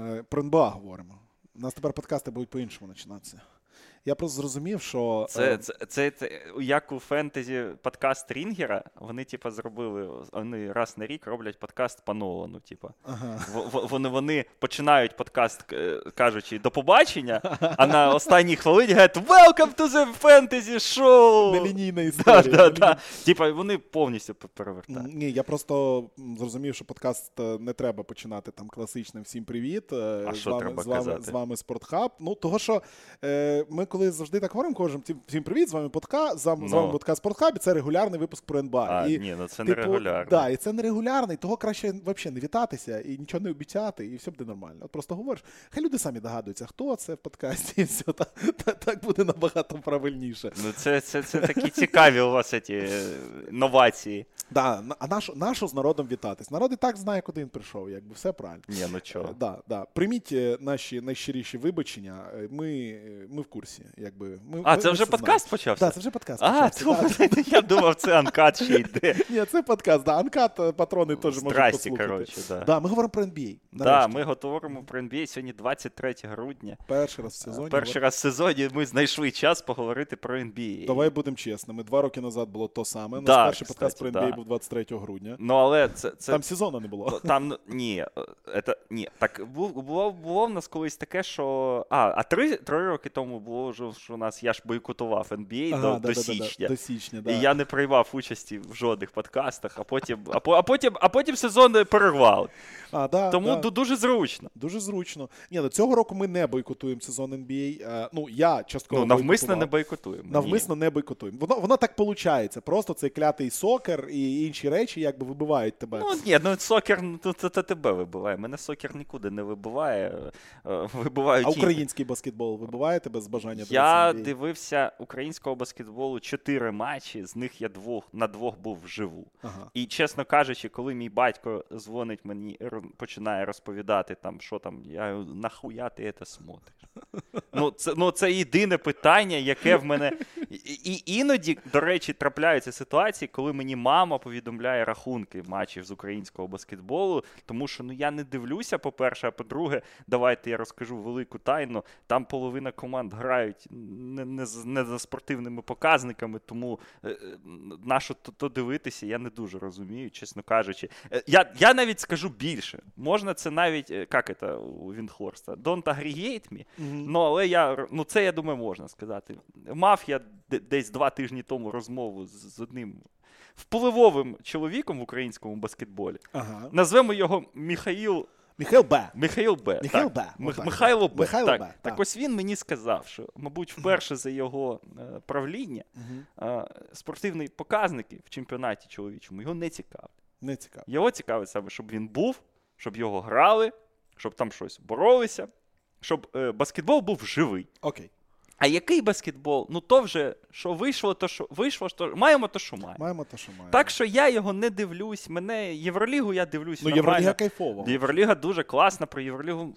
Е, Про НБА говоримо. У нас тепер подкасти будуть по-іншому починатися. Я просто зрозумів, що. Це, е, це, це, це як у фентезі подкаст Рінгера. Вони, типа, зробили. Вони раз на рік роблять подкаст по Нолану. Типа. Ага. Вони, вони починають подкаст, е, кажучи, до побачення, а на останній хвилині говорять Welcome to the Fantasy Show! Нелінійна Да, історія. да, да. Типа, вони повністю перевертають. Ні, я просто зрозумів, що подкаст е, не треба починати там класичним всім привіт. А з що вами, треба з вами, казати? з вами Спортхаб. Ну, того, що е, ми коли завжди так говоримо, кажемо «Всім- привіт, з вами подка, з вами, Ну. вами подкаст Спортхаб, і це регулярний випуск про НБА. А, і, ні, ну це типу, не регулярно. Да, і це не регулярний, того краще взагалі не вітатися і нічого не обіцяти, і все буде нормально. От просто говориш, хай люди самі догадуються, хто це в подкасті, і все та, та, так буде набагато правильніше. Ну, це, це, це такі цікаві у вас ці новації. Да, а нащо нащо з народом вітатись? Народ і так знає, куди він прийшов, якби все правильно. Ні, ну Е, чого. Да, да. Прийміть е, наші найщиріші вибачення. Е, Ми, е, ми в курсі. Якби. Ми, А, це ми вже все подкаст знаємо. почався? Да, це вже подкаст. А, почався, то, я думав, це анкат ще йде. Ні, це подкаст. Да. Анкат, е, патрони теж можуть послухати. коротше, да. Да, ми говоримо про NBA. Да, ми говоримо про NBA сьогодні 23 грудня. Перший раз в сезоні. Перший раз в сезоні ми знайшли час поговорити про NBA. Давай будемо чесними. Два роки назад було то саме. Наш Да, перший подкаст про NBA да. Був 23 грудня. Ну, але це, це Там сезону не було. Там ні, це, ні. Так бу- було, було в нас колись таке, що. А, а три, три роки тому було вже, що у нас я ж бойкотував NBA Ага, до, да, до да, січня. да, До січня, да. І я не приймав участі в жодних подкастах, а потім, а, а потім, а потім сезон перервали. А, да, Тому да. дуже зручно. Дуже зручно. Ні, ну цього року ми не бойкотуємо сезон NBA. Е, Ну, я частково. Ну, навмисно бойкотував. не бойкотуємо. Навмисно не бойкотуємо. Воно, воно так виходить. Просто цей клятий сокер і інші речі якби вибивають тебе. Ну, ні, ну сокер ну, то, то тебе вибиває. Мене сокер нікуди не вибиває. е, Вибивають а інші. український баскетбол вибиває тебе з бажання Я дивився українського баскетболу чотири матчі, з них я двох на двох був вживу. Ага. І чесно кажучи, коли мій батько дзвонить мені, починає розповідати там, що там, я нахуя ти це смотриш? Ну це, ну, це єдине питання, яке в мене. І, і іноді, до речі, трапляються ситуації, коли мені мама повідомляє рахунки матчів з українського баскетболу, тому що ну я не дивлюся, по-перше, а по-друге, давайте я розкажу велику тайну. Там половина команд грають не, не, не за спортивними показниками, тому е, е, на що то, то дивитися, я не дуже розумію, чесно кажучи. Е, Я, я навіть скажу більше. Можна це навіть, е, як це у Вінхорста, don't aggregate me. Ну, але я, ну це я думаю, можна сказати. Мав я десь два тижні тому розмову з, з одним впливовим чоловіком в українському баскетболі. Ага. Назвемо його Міхаїл. Міхайл Б. Михаїл Б. Михайл так. Б, Мих- Михайло Б. Михайло так. Б, так так. ось він мені сказав, що, мабуть, вперше за його е, правління е, спортивні показники в чемпіонаті чоловічому його не цікавлять. Не цікаво. Його цікавить саме, щоб він був, щоб його грали, щоб там щось боролися, щоб е, баскетбол був живий. Окей. А який баскетбол? Ну то вже що вийшло, то що вийшло, що маємо то, що маємо. Маємо то, що маємо. Так що я його не дивлюсь. Мене Євролігу я дивлюсь. Ну, нормально. Євроліга кайфова. Євроліга дуже класна. Про Євролігу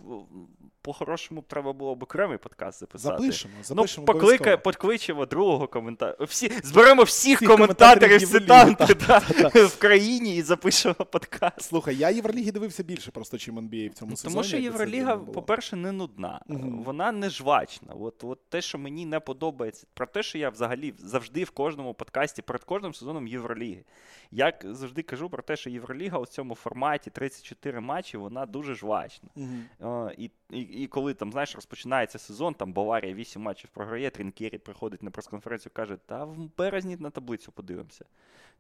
по-хорошому треба було б окремий подкаст записати. Запишемо, Ну, покликає, покличемо другого коментатора. Всі, зберемо всіх, Всіх коментаторів коментаторів цитанти да, в країні і запишемо подкаст. Слухай, я Євроліги дивився більше просто, чим NBA в цьому сезоні. Тому що Євроліга, по-перше, не нудна, Мгм. вона не жвачна. От, от те, що мені не подобається, про те, що я взагалі завжди в кожному подкасті, перед кожним сезоном Євроліги. Я завжди кажу про те, що Євроліга у цьому форматі 34 матчі, вона дуже жвачна. Е, І, і, і коли там, знаєш, розпочинається сезон, там Баварія 8 матчів програє, Трінкері приходить на прес-конференцію, каже, та в березні на таблицю подивимося.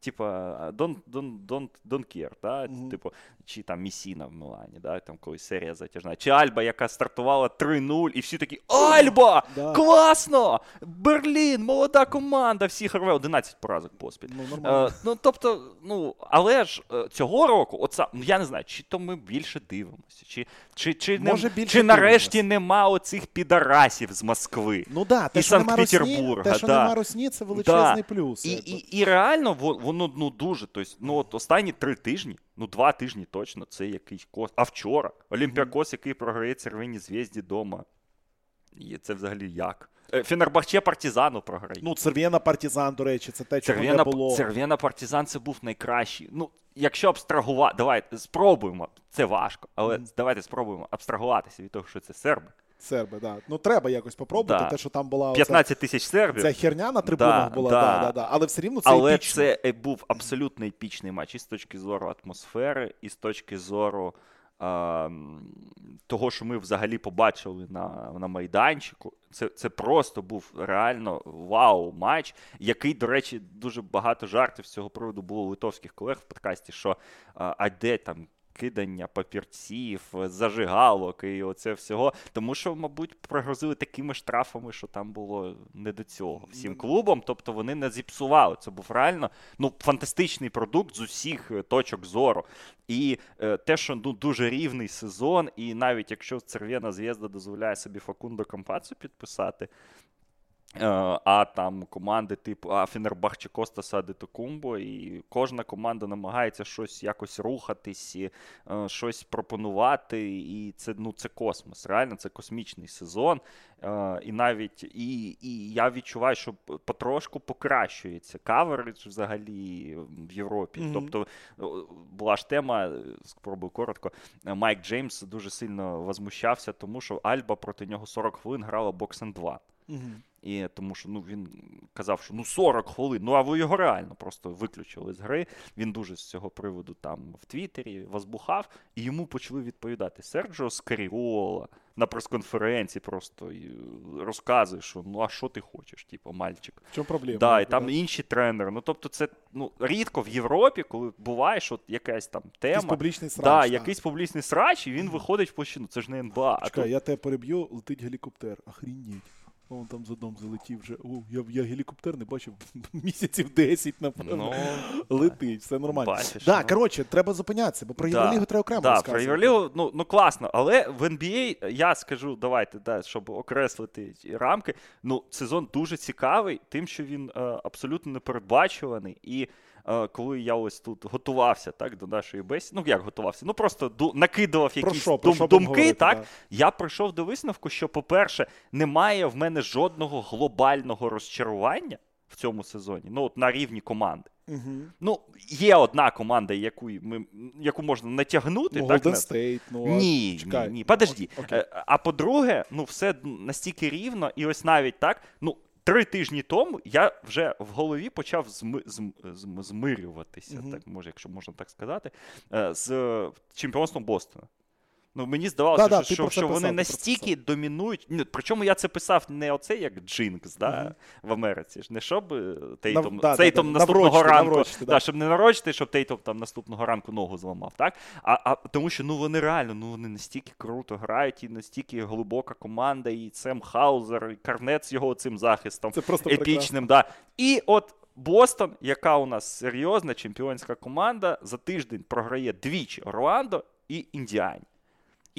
Типа, don't, don't, don't, don't care, да? Мгм. типу, чи там Місіна в Мілані, да? там колись серія затяжна. Чи Альба, яка стартувала 3-0, і всі такі Альба! Да. Класно! Берлін, молода команда, всі рве 11 поразок поспіль. Ну, нормально. Е, ну, тобто, ну, але ж е, цього року, оце, ну я не знаю, чи то ми більше дивимося, чи, чи, чи, не- Може, більше чи нарешті нема оцих підарасів з Москви. Ну да, те, і Санкт-Петербурга, те, що да. нема русні, це величезний плюс. І, і, і реально воно ну, дуже. Тобто, ну, от останні три тижні, ну два тижні точно, це якийсь кос. А вчора Олімпіакос, який програє Цервині зв'язді дома. І це взагалі як? Е, Фенербахче партизану програє. Ну, Цервєна Партізан, до речі, це те, чого не було. Церв'яна партизан це був найкращий. Ну, якщо абстрагувати, давайте спробуємо. Це важко, але Мгм. давайте спробуємо абстрагуватися від того, що це серби. Серби, да. Ну, треба якось попробувати, Да. те, що там була 15 тисяч сербів. ця херня на трибунах Да, була, да. да. Да, да, але все рівно це Але епічно. це е, був абсолютно епічний матч і з точки зору атмосфери, і з точки зору того, що ми взагалі побачили на, на майданчику. Це, це просто був реально вау-матч, який, до речі, дуже багато жартів з цього приводу було у литовських колег в подкасті, що а, де там. Кидання папірців, зажигалок і оце всього. Тому що, мабуть, пригрозили такими штрафами, що там було не до цього всім клубам. Тобто вони не зіпсували. Це був реально ну, фантастичний продукт з усіх е, точок зору. І е, те, що ну, дуже рівний сезон, і навіть якщо Церв'яна Зв'язда дозволяє собі Факундо Кампацу підписати. Е, А там команди типу а Фенербахче Костаса Адетокумбо, і кожна команда намагається щось якось рухатись, і, е, щось пропонувати. І це ну це космос. Реально, це космічний сезон. Е, І навіть і, і я відчуваю, що потрошку покращується каверидж взагалі в Європі. Мгм. Тобто була ж тема, е, спробую коротко. е, Майк Джеймс дуже сильно возмущався, тому що Альба проти нього 40 хвилин грала боксен 2. І тому що ну, він казав, що ну 40 хвилин. Ну а ви його реально просто виключили з гри. Він дуже з цього приводу там в Твіттері возбухав, і йому почали відповідати. Серджо Скаріола на прес-конференції просто і розказує, що ну а що ти хочеш, типу, мальчик. Чому проблема? Да, і там інші тренери. Ну тобто, це ну рідко в Європі, коли буває, що якась там Якийсь тема. публічний срач. Да, да. якийсь публічний срач, і він виходить в площину. Це ж не НБА. а Чекай, тут- я тебе переб'ю, летить гелікоптер. Охрінеть. Вон там за дом залетів вже. О, я, я гелікоптер не бачив місяців 10, напевно. Ну, Летить, все нормально. Бачиш, да, ну. коротше, треба зупинятися, бо про Да, треба окремо Да, про розказувати. Євролігу, ну, ну класно, але в NBA, я скажу, давайте, да, щоб окреслити рамки. Ну, сезон дуже цікавий, тим, що він е, абсолютно непередбачуваний. І коли я ось тут готувався так, до нашої бесіди, ну як готувався? Ну просто ду- накидував Про якісь що, про дум- що думки, говорити, так, да. я прийшов до висновку, що, по-перше, немає в мене жодного глобального розчарування в цьому сезоні, ну от на рівні команди. Мгм. Ну, є одна команда, яку, ми, яку можна натягнути. Ну, так, Golden на- State, ну, ні, чекай. ні, ні, подожди. Окей. Е, А по-друге, ну все настільки рівно, і ось навіть так, ну. Три тижні тому я вже в голові почав зми, зм, зм, змирюватися, Мгм. так може, якщо можна так сказати, е, з чемпіонством Бостона. Ну, мені здавалося, Да-да, що, про що, що вони писав, настільки домінують. Ну, причому я це писав не оце як Джинкс да, Мгм. в Америці. Не щоб Тейтом, да, да, Тейтом да, наступного наврочити, ранку, наврочити, да. да, щоб не нарочити, щоб Тейтом там наступного ранку ногу зламав. Так? А, а тому що ну вони реально ну вони настільки круто грають, і настільки глибока команда, і Сем Хаузер, і Карнет з його цим захистом Це просто епічним. Да. І от Бостон, яка у нас серйозна чемпіонська команда, за тиждень програє двічі Орландо і Індіані.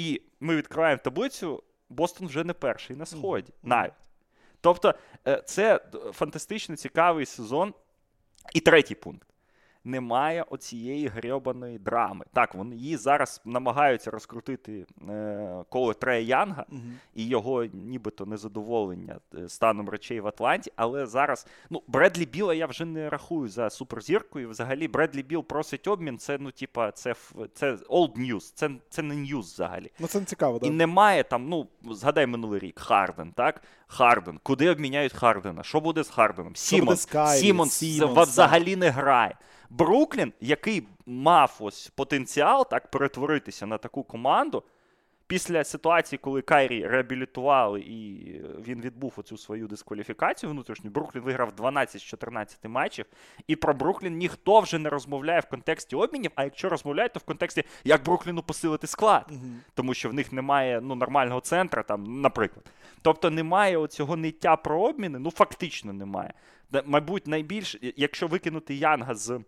І ми відкриваємо таблицю. Бостон вже не перший на сході, навіть. Тобто, е, це фантастично цікавий сезон. І третій пункт. Немає оцієї грьобаної драми. Так, вони її зараз намагаються розкрутити е, коло Трея Янга Мгм. і його нібито незадоволення е, станом речей в Атланті. Але зараз, ну, Бредлі Біла я вже не рахую за суперзіркою. Взагалі, Бредлі Біл просить обмін. Це, ну, типа, це, це old news, це, це не news взагалі. Ну, це не цікаво, да. І немає там, ну, згадай минулий рік, Харден, так? Харден. Куди обміняють Хардена? Що буде з Харденом? ва- так. взагалі не грає. Бруклін, який мав ось потенціал так перетворитися на таку команду. Після ситуації, коли Кайрі реабілітували і він відбув оцю свою дискваліфікацію внутрішню, Бруклін виграв 12 з 14 матчів. І про Бруклін ніхто вже не розмовляє в контексті обмінів. А якщо розмовляє, то в контексті, як Брукліну посилити склад Мгм. тому що в них немає ну, нормального центра, там, наприклад. Тобто немає оцього ниття про обміни, ну фактично немає. Мабуть, найбільш, якщо викинути Янга з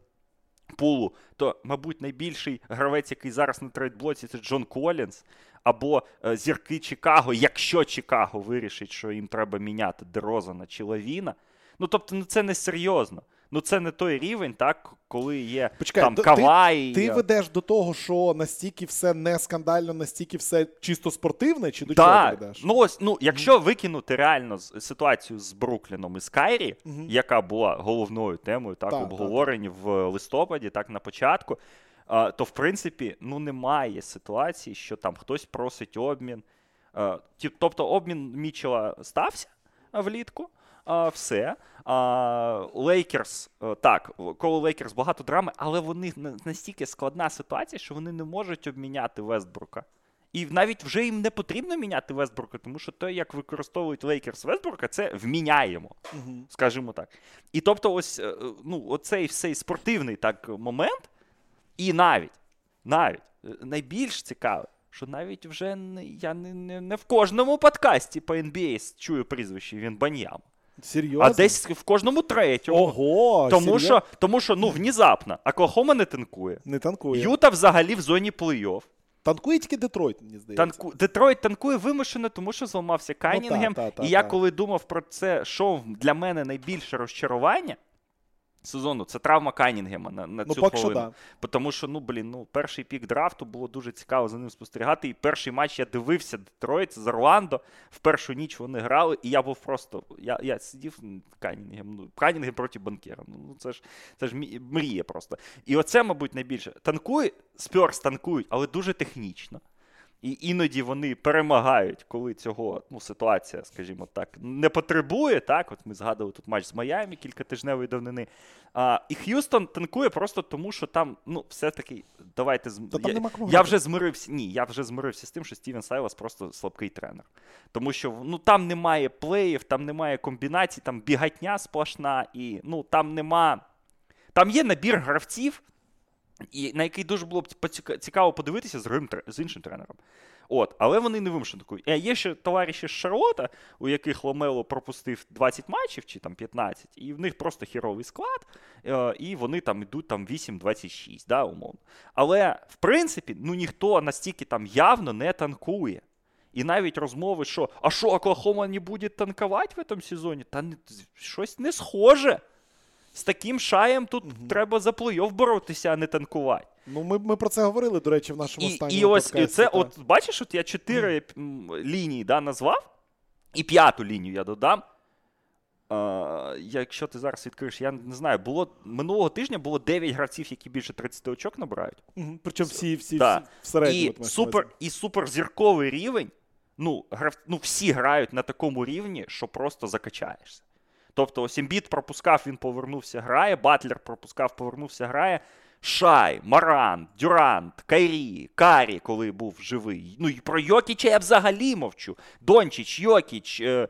пулу, то, мабуть, найбільший гравець, який зараз на трейдблоці, це Джон Колінс, або е, зірки Чикаго, якщо Чикаго вирішить, що їм треба міняти Дерозана чи Лавіна. Ну тобто, ну це не серйозно. Ну це не той рівень, так, коли є Почекай, там ти- Кавай. Ти е, ведеш до того, що настільки все не скандально, настільки все чисто спортивне, чи до чого ти ведеш? ну ось, ну, якщо викинути реально ситуацію з Брукліном і з Кайрі, Мгм. яка була головною темою, так, Так, так, обговорені в листопаді, так, на початку, то в принципі ну, немає ситуації, що там хтось просить обмін. Тобто обмін Мічелла стався влітку. Все. Лейкерс, е, так, коло Лейкерс багато драми, але вони настільки складна ситуація, що вони не можуть обміняти Вестбрука. І навіть вже їм не потрібно міняти Вестбрука, тому що те, як використовують Лейкерс Вестбрука, це вміняємо, Мгм. скажімо так. І тобто, ось е, ну, оцей цей спортивний так момент, і навіть, навіть е, найбільш цікаве, що навіть вже я не, не, не в кожному подкасті по NBA чую прізвище він Баньям, Серйозно? а десь в кожному третьому. Ого, тому, що, тому що, ну, внезапно, Оклахома не танкує. Не танкує. Юта взагалі в зоні плей-офф. Танкує тільки Детройт, мені здається. Танку... Детройт танкує вимушено, тому що зламався Канінгем. та, та, і я та. коли думав про це, що для мене найбільше розчарування сезону, це травма Канінгема на, на Ну, цю хвилину. да. Тому що, ну, блін, ну, перший пік драфту було дуже цікаво за ним спостерігати. І перший матч я дивився Детройт з Орландо. В першу ніч вони грали, і я був просто. Я, я сидів Канінгем, ну, Канінгем проти банкера. Ну, це ж це ж мрія просто. І оце, мабуть, найбільше. Танкує, Спьорс танкують, але дуже технічно. І іноді вони перемагають, коли цього ну, ситуація, скажімо так, не потребує. Так, от ми згадували тут матч з Майами кількатижневої давнини. А, і Х'юстон танкує просто тому, що там, ну, все-таки, давайте з... Та я, я вже змирився. Ні, я вже змирився з тим, що Стівен Сайлас просто слабкий тренер. Тому що ну, там немає плеїв, там немає комбінацій, там бігатня сплошна, і ну, там нема. Там є набір гравців, і на який дуже було б цікаво подивитися з, другим з іншим тренером. От, але вони не вимушені. А є ще товариші з Шарлота, у яких Ломело пропустив 20 матчів чи там 15, і в них просто хіровий склад, е, і вони там йдуть там 8-26, да, умовно. Але в принципі, ну ніхто настільки там явно не танкує. І навіть розмови, що а що, Оклахома не буде танкувати в цьому сезоні? Та щось не схоже. З таким шаєм тут треба за плей-офф боротися, а не танкувати. Ну, ми, ми про це говорили, до речі, в нашому І, останньому і ось подкасті, це, та. от бачиш, от я чотири м, лінії да, назвав, і п'яту лінію я додам. А, якщо ти зараз відкриєш, я не знаю, було минулого тижня було 9 гравців, які більше 30 очок набирають. Мгм. Причому всі, всі, Да. всі всередині. І супер, і суперзірковий рівень. Ну, грав, ну, всі грають на такому рівні, що просто закачаєшся. Тобто, ось Ембіт пропускав, він повернувся, грає, Батлер пропускав, повернувся, грає. Шай, Моран, Дюрант, Кайрі, Карі, коли був живий. Ну і про Йокіча я взагалі мовчу. Дончич, Йокіч, е,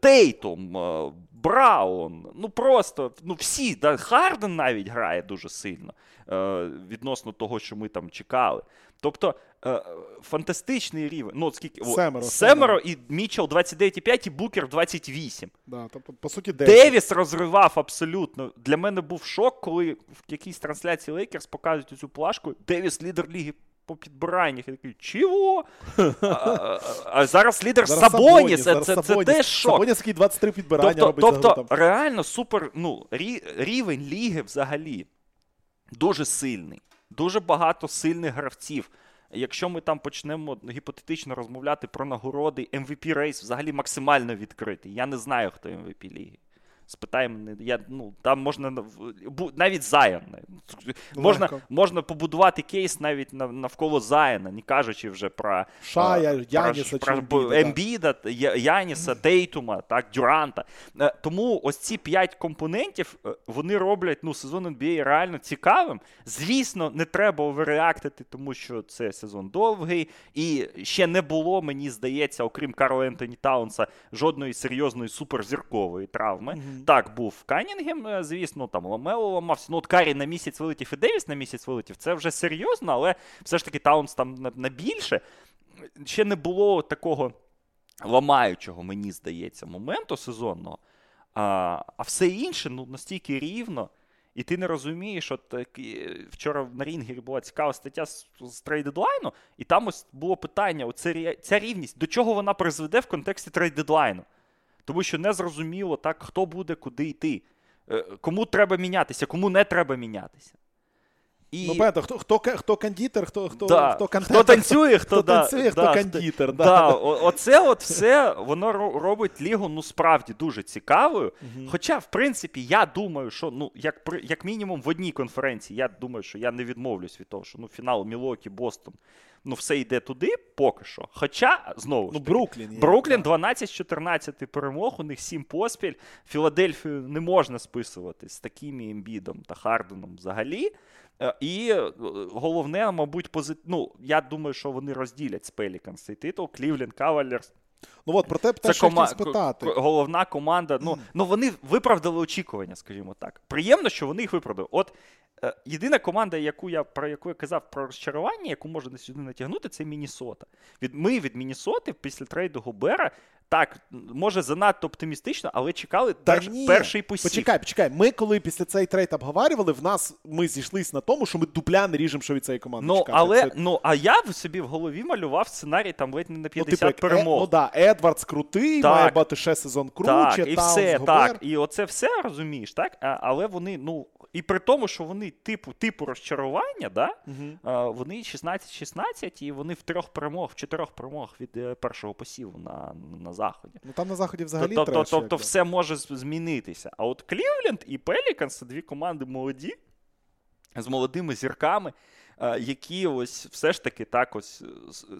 Тейтум, е, Браун. Ну просто ну всі, да, Харден навіть грає дуже сильно е, відносно того, що ми там чекали. Тобто е, фантастичний рівень. Ну, от скільки, Семеро, семеро і Мічел 29,5 і Букер 28. Да, тобто, по суті, 10. Девіс розривав абсолютно. Для мене був шок, коли в якійсь трансляції Лейкерс показують цю плашку. Девіс лідер ліги по підбираннях. Я такий, чого? А, а, а зараз лідер Зараз Сабоніс. Це, зараз це, це Сабоніс. теж шок. Сабоніс, який 23 підбирання Тобто, робить тобто там. реально супер ну, рі, рівень ліги взагалі дуже сильний. Дуже багато сильних гравців. Якщо ми там почнемо гіпотетично розмовляти про нагороди, MVP рейс взагалі максимально відкритий. Я не знаю, хто MVP ліги. Спитай мене, я, ну, там можна навіть Зайон. Можна, Легко. можна побудувати кейс навіть нав- навколо Зайона, не кажучи вже про Шая, про- Яніса про, про Ембіда, Я- Яніса, Тейтума, так, Дюранта. Е, Тому ось ці п'ять компонентів е, вони роблять ну, сезон NBA реально цікавим. Звісно, не треба оверреактити, тому що це сезон довгий, і ще не було, мені здається, окрім Карла Ентоні Таунса, жодної серйозної суперзіркової травми. Так, був Канінгем, е, звісно, там Ламело ламався. Ну, от Карі на місяць вилетів і Девіс на місяць вилетів. Це вже серйозно, але все ж таки Таунс там на, більше. Ще не було такого ламаючого, мені здається, моменту сезонного. А, а все інше ну, настільки рівно. І ти не розумієш, от вчора на Рінгері була цікава стаття з, з трейд-дедлайну, і там ось було питання: оце, ця рівність, до чого вона призведе в контексті трейд-дедлайну? Тому що не зрозуміло, так, хто буде куди йти. Е, Кому треба мінятися, кому не треба мінятися. І... Ну, понятно, хто, хто, хто кондитер, хто, хто, Да. хто, Хто танцює, хто, хто да, танцює, хто да, кондитер. Да. Да, оце от все воно робить лігу ну справді дуже цікавою. Мгм. Хоча, в принципі, я думаю, що ну як як мінімум в одній конференції, я думаю, що я не відмовлюсь від того, що ну фінал Мілокі, Бостон, ну все йде туди поки що. Хоча знову ж Ну, таки, Бруклін. є, Бруклін да. 12-14 перемог, у них 7 поспіль. Філадельфію не можна списувати з таким ембідом та Харденом взагалі. Е, І е, головне, мабуть, пози... ну, я думаю, що вони розділять з цей титул. Клівленд Кавалерс. Ну от про те, те що кома... спитати. головна команда. Ну, ну вони виправдали очікування, скажімо так. Приємно, що вони їх виправдали. От єдина команда, яку я про яку я казав про розчарування, яку можна сюди натягнути, це Мінісота. Від ми від Мінісоти після трейду Гобера. Так, може занадто оптимістично, але чекали Та перш- ні. перший посів. Почекай, почекай. Ми коли після цей трейд обговорювали, в нас ми зійшлись на тому, що ми дупля не ріжемо, що від цієї команди Ну, чекати. але Це- ну, а я в собі в голові малював сценарій там ледь не на ну, 50 типу, як, е, ну да, Едвардс крутий, Так. має бути ще сезон круче, Так, і Таунс, все, Гобер. так. І оце все розумієш, так? А, але вони, ну, і при тому, що вони типу, типу розчарування, да? Угу. вони 16-16, і вони в трьох перемог, в чотирьох перемог від е, першого посіву на, на заході. Ну там на заході взагалі Тобто, треш, тобто якби. все може змінитися. А от Клівленд і Пеліканс це дві команди молоді, з молодими зірками, які ось все ж таки так ось е,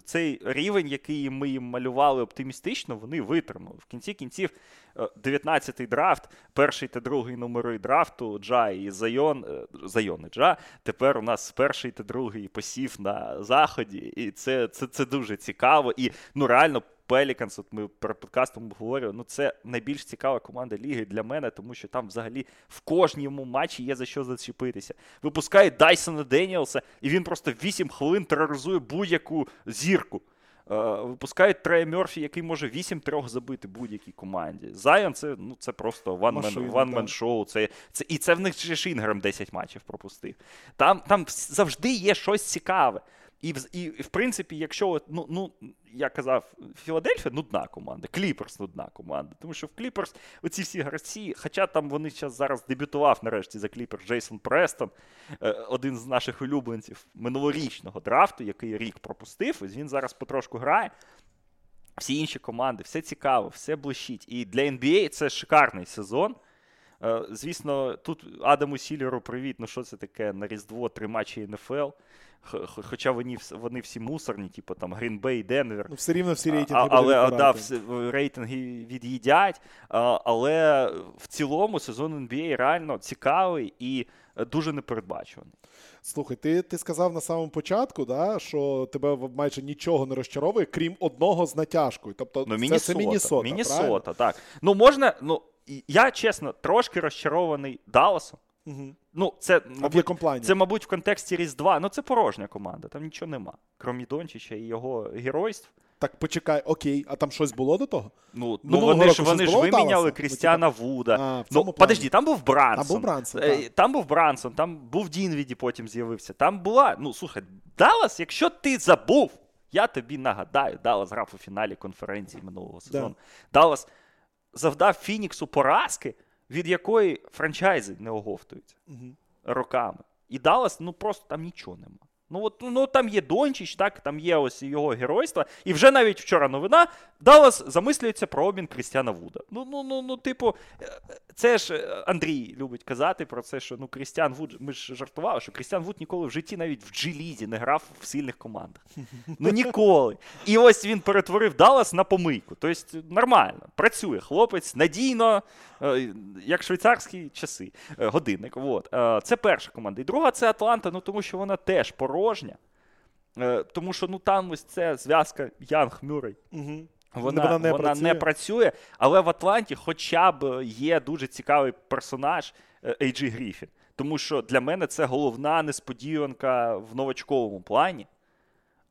цей рівень, який ми їм малювали оптимістично, вони витримали. В кінці кінців е, 19-й драфт, перший та другий номери драфту, Джа і Зайон, е, Зайон і Джа. Тепер у нас перший та другий посів на заході, і це, це, це дуже цікаво. І ну реально. Пеліканс, от ми перед подкастом говорили, ну це найбільш цікава команда ліги для мене, тому що там взагалі в кожному матчі є за що зачепитися. Випускають Дайсона Деніелса, і він просто 8 хвилин тероризує будь-яку зірку. Е, випускають Трея Мерфі, який може 8-3 забити будь-якій команді. Зайон це, ну, це просто one-man шоу. Це, це, і це в них же ж 10 матчів пропустив. Там, там завжди є щось цікаве. І, і, в принципі, якщо ну, ну, я казав, Філадельфія нудна команда, Кліперс нудна команда. Тому що в Кліперс оці всі гравці, хоча там вони зараз зараз дебютував нарешті за Кліперс Джейсон Престон, е, один з наших улюбленців минулорічного драфту, який рік пропустив, ось він зараз потрошку грає. Всі інші команди, все цікаво, все блищить. І для NBA це шикарний сезон. Е, Звісно, тут Адаму Сілверу привіт. Ну що це таке на Різдво три матчі НФЛ. Хоча вони, вони всі мусорні, типу там Грінбей, Денвер. Ну, все рівно всі рейтинги а- але да, рейтинги від'їдять. А, але в цілому сезон NBA реально цікавий і е, дуже непередбачуваний. Слухай, ти, ти сказав на самому початку, да, що тебе майже нічого не розчаровує, крім одного з натяжкою. Тобто Ну, це, Міннесота, це Міннесота, Міннесота, правильно? так. Ну, можна, ну, я чесно, трошки розчарований Далласом. Угу. Ну, це, мабуть, це, мабуть, в контексті Різдва. Ну, це порожня команда, там нічого нема. Крім Дончича і його геройств. Так почекай, окей, а там щось було до того? Ну, ну вони ж вони ж виміняли Крістіана Вуда. А, ну, плані. подожди, там був Брансон. Там був Брансон, Е, так. Там був Брансон, там був Дінвіді, потім з'явився. Там була. Ну, слухай, Даллас, якщо ти забув, я тобі нагадаю, Даллас грав у фіналі конференції минулого сезону. Даллас завдав Фініксу поразки, від якої франчайзи не оговтуються Угу. роками. І Даллас, ну просто там нічого нема. Ну, от, ну там є Дончич, так, там є ось його геройство. І вже навіть вчора новина Даллас замислюється про обмін Крістіана Вуда. Ну, ну, ну, ну, типу, е, це ж е, Андрій любить казати про це, що ну Крістіан Вуд, ми ж жартували, що Крістіан Вуд ніколи в житті навіть в G-лізі не грав в сильних командах. Ну ніколи. І ось він перетворив Даллас на помийку. Тобто нормально, працює хлопець надійно, е, як швейцарські часи, е, годинник. От. Це перша команда. І друга це Атланта, ну тому що вона теж порожня. Тому що ну там ось це зв'язка Янг Мюррей. Угу. Вона, Вона не вона працює. не працює, але в Атланті хоча б є дуже цікавий персонаж Ейджі Гріфін. Тому що для мене це головна несподіванка в новачковому плані.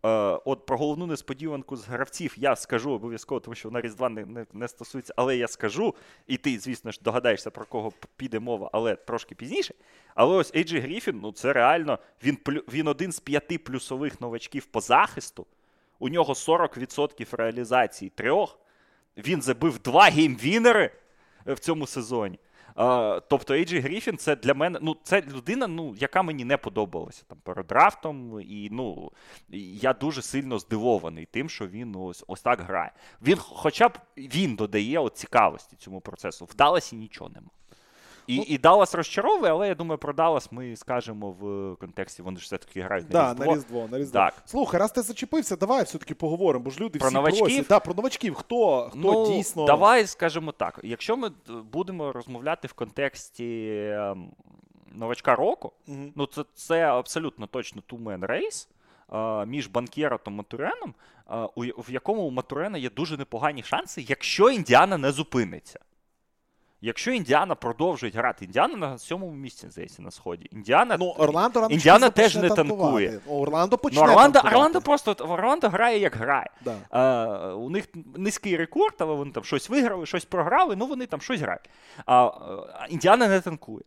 Е, от про головну несподіванку з гравців я скажу обов'язково, тому що вона Різдва не, не, не стосується, але я скажу, і ти, звісно ж, догадаєшся, про кого піде мова, але трошки пізніше. Але ось Ейджі Гріфін, ну це реально, він, він один з п'яти плюсових новачків по захисту. У нього 40% реалізації трьох. Він забив два геймвінери е, в цьому сезоні. Тобто Ейджі Гріфін це для мене, ну, це людина, ну, яка мені не подобалася там перед драфтом. І ну, я дуже сильно здивований тим, що він ось ось так грає. Він, Хоча б він додає от цікавості цьому процесу. В Далласі нічого нема. І Ну, і Даллас розчаровує, але я думаю, про Даллас ми скажемо в контексті. Вони ж все-таки грають на Да, Різдво. на Різдво, на Різдво. Так. Слухай, раз ти зачепився, давай все-таки поговоримо, бо ж люди Про всі новачків? просять. Да, про новачків. Хто, хто ну, дійсно. Давай скажемо так. Якщо ми будемо розмовляти в контексті ем, новачка року, Мгм. ну це, це абсолютно точно two-man рейс е, між Банкєро та Матуреном, е, в якому у Матурена є дуже непогані шанси, якщо Індіана не зупиниться. Якщо Індіана продовжує грати, Індіана на сьомому місці, здається, на сході. Індіана, Ну, Орландо рано Індіана теж не танкувати. танкує. Орландо Орландо ну, Орландо, танкувати. Орландо просто Орландо грає як грає. Да. Е, у них низький рекорд, але вони там щось виграли, щось програли, ну вони там щось грають. А е, Індіана не танкує.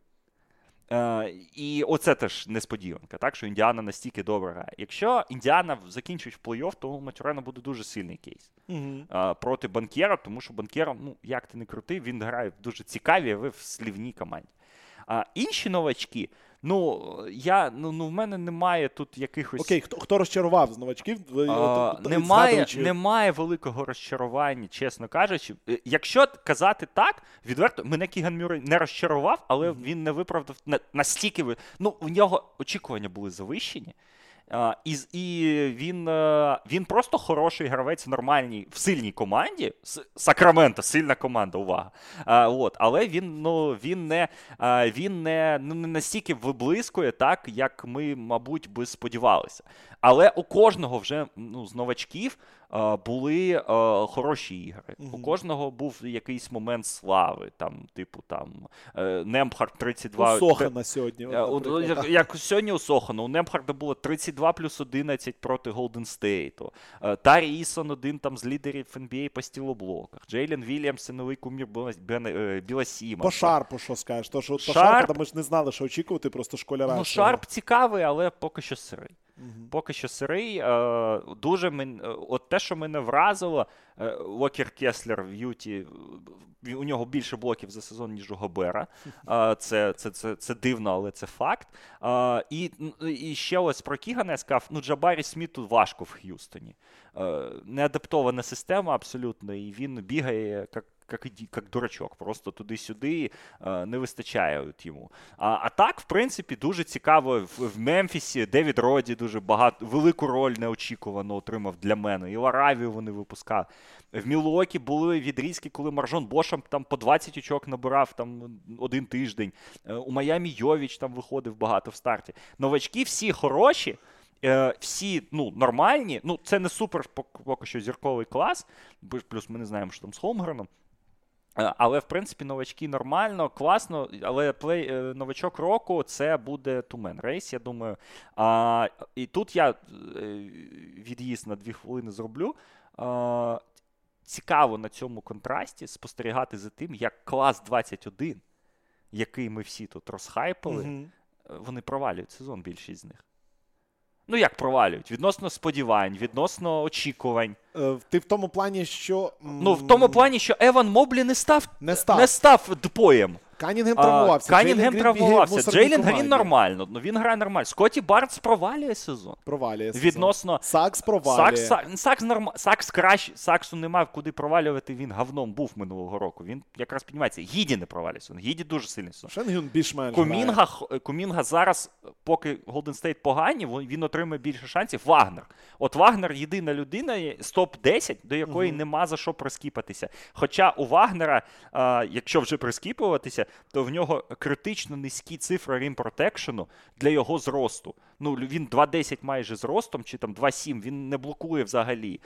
Е, і оце теж несподіванка, так, що Індіана настільки добре грає. Якщо Індіана закінчить в плей-офф, то у Матюрена буде дуже сильний кейс угу. е, проти Банкєра, тому що Банкєра, ну як ти не крути, він грає в дуже цікавій, ви в слівній команді. А інші новачки, ну я ну, ну в мене немає тут якихось. Окей, хто, хто розчарував з новачків? А, от, от, немає, згадуючи- немає великого розчарування, чесно кажучи. Е, Якщо казати так, відверто, мене Кіган Мюррей не розчарував, але він не виправдав настільки. Ну, у нього очікування були завищені. І, і він, е, він просто хороший гравець в нормальній, в сильній команді. Сакраменто, сильна команда, увага. От, але він, ну, він, не, він не, ну, не настільки виблискує, так, як ми, мабуть, би сподівалися. Але у кожного вже ну, з новачків були е, хороші ігри. У кожного був якийсь момент слави. Там, типу, там е, Нембхард 32. У Сохана сьогодні. Е, як, як сьогодні у Сохана, у Нембхарда було 32 плюс 11 проти Голден Стейту. Е, Тарі Ісон один там з лідерів NBA по стілоблоках. Джейлен Вільямс, це новий кумір Біла- е, Сіммонса. По Шарпу, що скажеш? То, що по Шарпу ми ж не знали, що очікувати, просто школяра. Ну. Шарп цікавий, але поки що сирий. Мгм. Поки що сирий. Е, дуже мен... От те, що мене вразило, е, Локер Кеслер в Юті. У нього більше блоків за сезон, ніж у Гобера. Е, Це, це, це, це дивно, але це факт. І, і ще ось про Кігана я сказав, ну Джабарі Сміту важко в Х'юстоні. Неадаптована система абсолютно, і він бігає як. Як, як дурачок, просто туди-сюди е, не вистачає от йому. А, а так, в принципі, дуже цікаво в, в Мемфісі. Девід Роді дуже багато велику роль неочікувано отримав для мене. І Ларавію вони випускали. В Мілуокі були відрізки, коли Маржон Бошам там по 20 очок набирав там один тиждень. Е, У Майамі Йовіч там виходив багато в старті. Новачки всі хороші. Е, всі ну, нормальні. Ну, це не супер поки що зірковий клас, плюс ми не знаємо, що там з Холмгреном. Е, Але, в принципі, новачки нормально, класно, але плей, е, новачок року це буде тумен рейс, я думаю. А, і тут я е, від'їзд на дві хвилини зроблю. А, цікаво на цьому контрасті спостерігати за тим, як клас 21, який ми всі тут розхайпали, е, вони провалюють сезон більшість з них. Ну, як провалюють? Відносно сподівань, відносно очікувань. Е, Ти в тому плані, що. Ну, в тому плані, що Еван Моблі не став, Не став. не став DPOY єм. Канінгем травмувався. Канінгем травмувався. команді. Грін нормально. Ну він грає нормально. Скотті Барнс провалює сезон. Провалює. сезон. Відносно Саггс провалює. Саггс, Саггс, Саггс, норм... Саггс краще. Саггсу немає куди провалювати. Він говном був минулого року. Він якраз піднімається. Гіді не провалює сезон. Гіді дуже сильний сезон. Шенгюн більш-менш. Кумінга, Кумінга зараз, поки Голден Стейт погані, він отримує більше шансів. Вагнер. От Вагнер єдина людина з топ-10, до якої Мгм. нема за що прискіпатися. Хоча у Вагнера, а, якщо вже прискіпуватися, то в нього критично низькі цифри rim protection у для його зросту. Ну, він 2.10 майже зростом, чи там 2.7, він не блокує взагалі.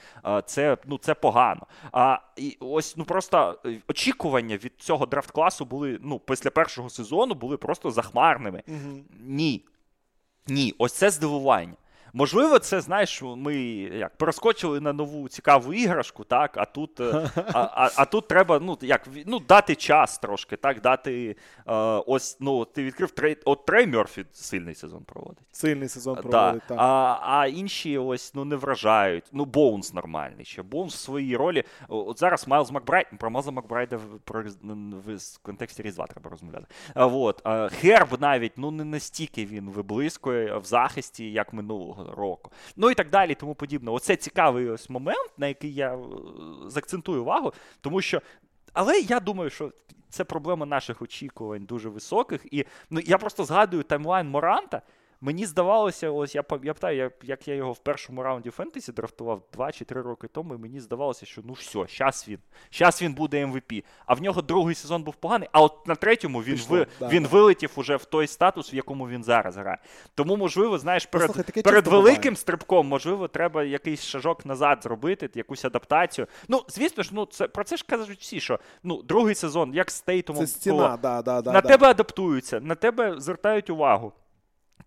Це, ну, це погано. А, і ось ну просто е, очікування від цього драфт-класу були ну, після першого сезону були просто захмарними. Мгм. Ні. Ні, ось це здивування. Можливо, це знаєш, ми як перескочили на нову цікаву іграшку, так, а тут е, а, а, а тут треба ну, як, ну, дати час трошки, так, дати е, ось, ну, ти відкрив Трей, от Трей Мерфі сильний сезон проводить. Сильний сезон Да. проводить. так. А, а інші ось ну, не вражають. Ну, Боунс нормальний ще. Боунс в своїй ролі. От зараз Майлз Макбрайд, про Майлза Макбрайда в, про, в, контексті Різдва треба розмовляти. А, вот. а, Херб навіть ну, не настільки він виблискує в захисті, як минулого року. Ну і так далі, тому подібне. Оце цікавий ось момент, на який я е, закцентую увагу, тому що. Але я думаю, що це проблема наших очікувань дуже високих. І ну, я просто згадую таймлайн Моранта. Мені здавалося, ось я пам'ятаю, як, як я його в першому раунді фентезі драфтував 2 чи 3 роки тому, і мені здавалося, що ну все, щас він, щас він буде MVP. А в нього другий сезон був поганий, а от на третьому він, Пішло, ви, да, він да. вилетів уже в той статус, в якому він зараз грає. Тому, можливо, знаєш, перед, слухай, таке перед великим буває. стрибком, можливо, треба якийсь шажок назад зробити, якусь адаптацію. Ну, звісно ж, ну це про це ж кажуть всі, що ну, другий сезон, як з Тейтумом Це стіна, було, да, да, да, на да. тебе адаптуються, на тебе звертають увагу.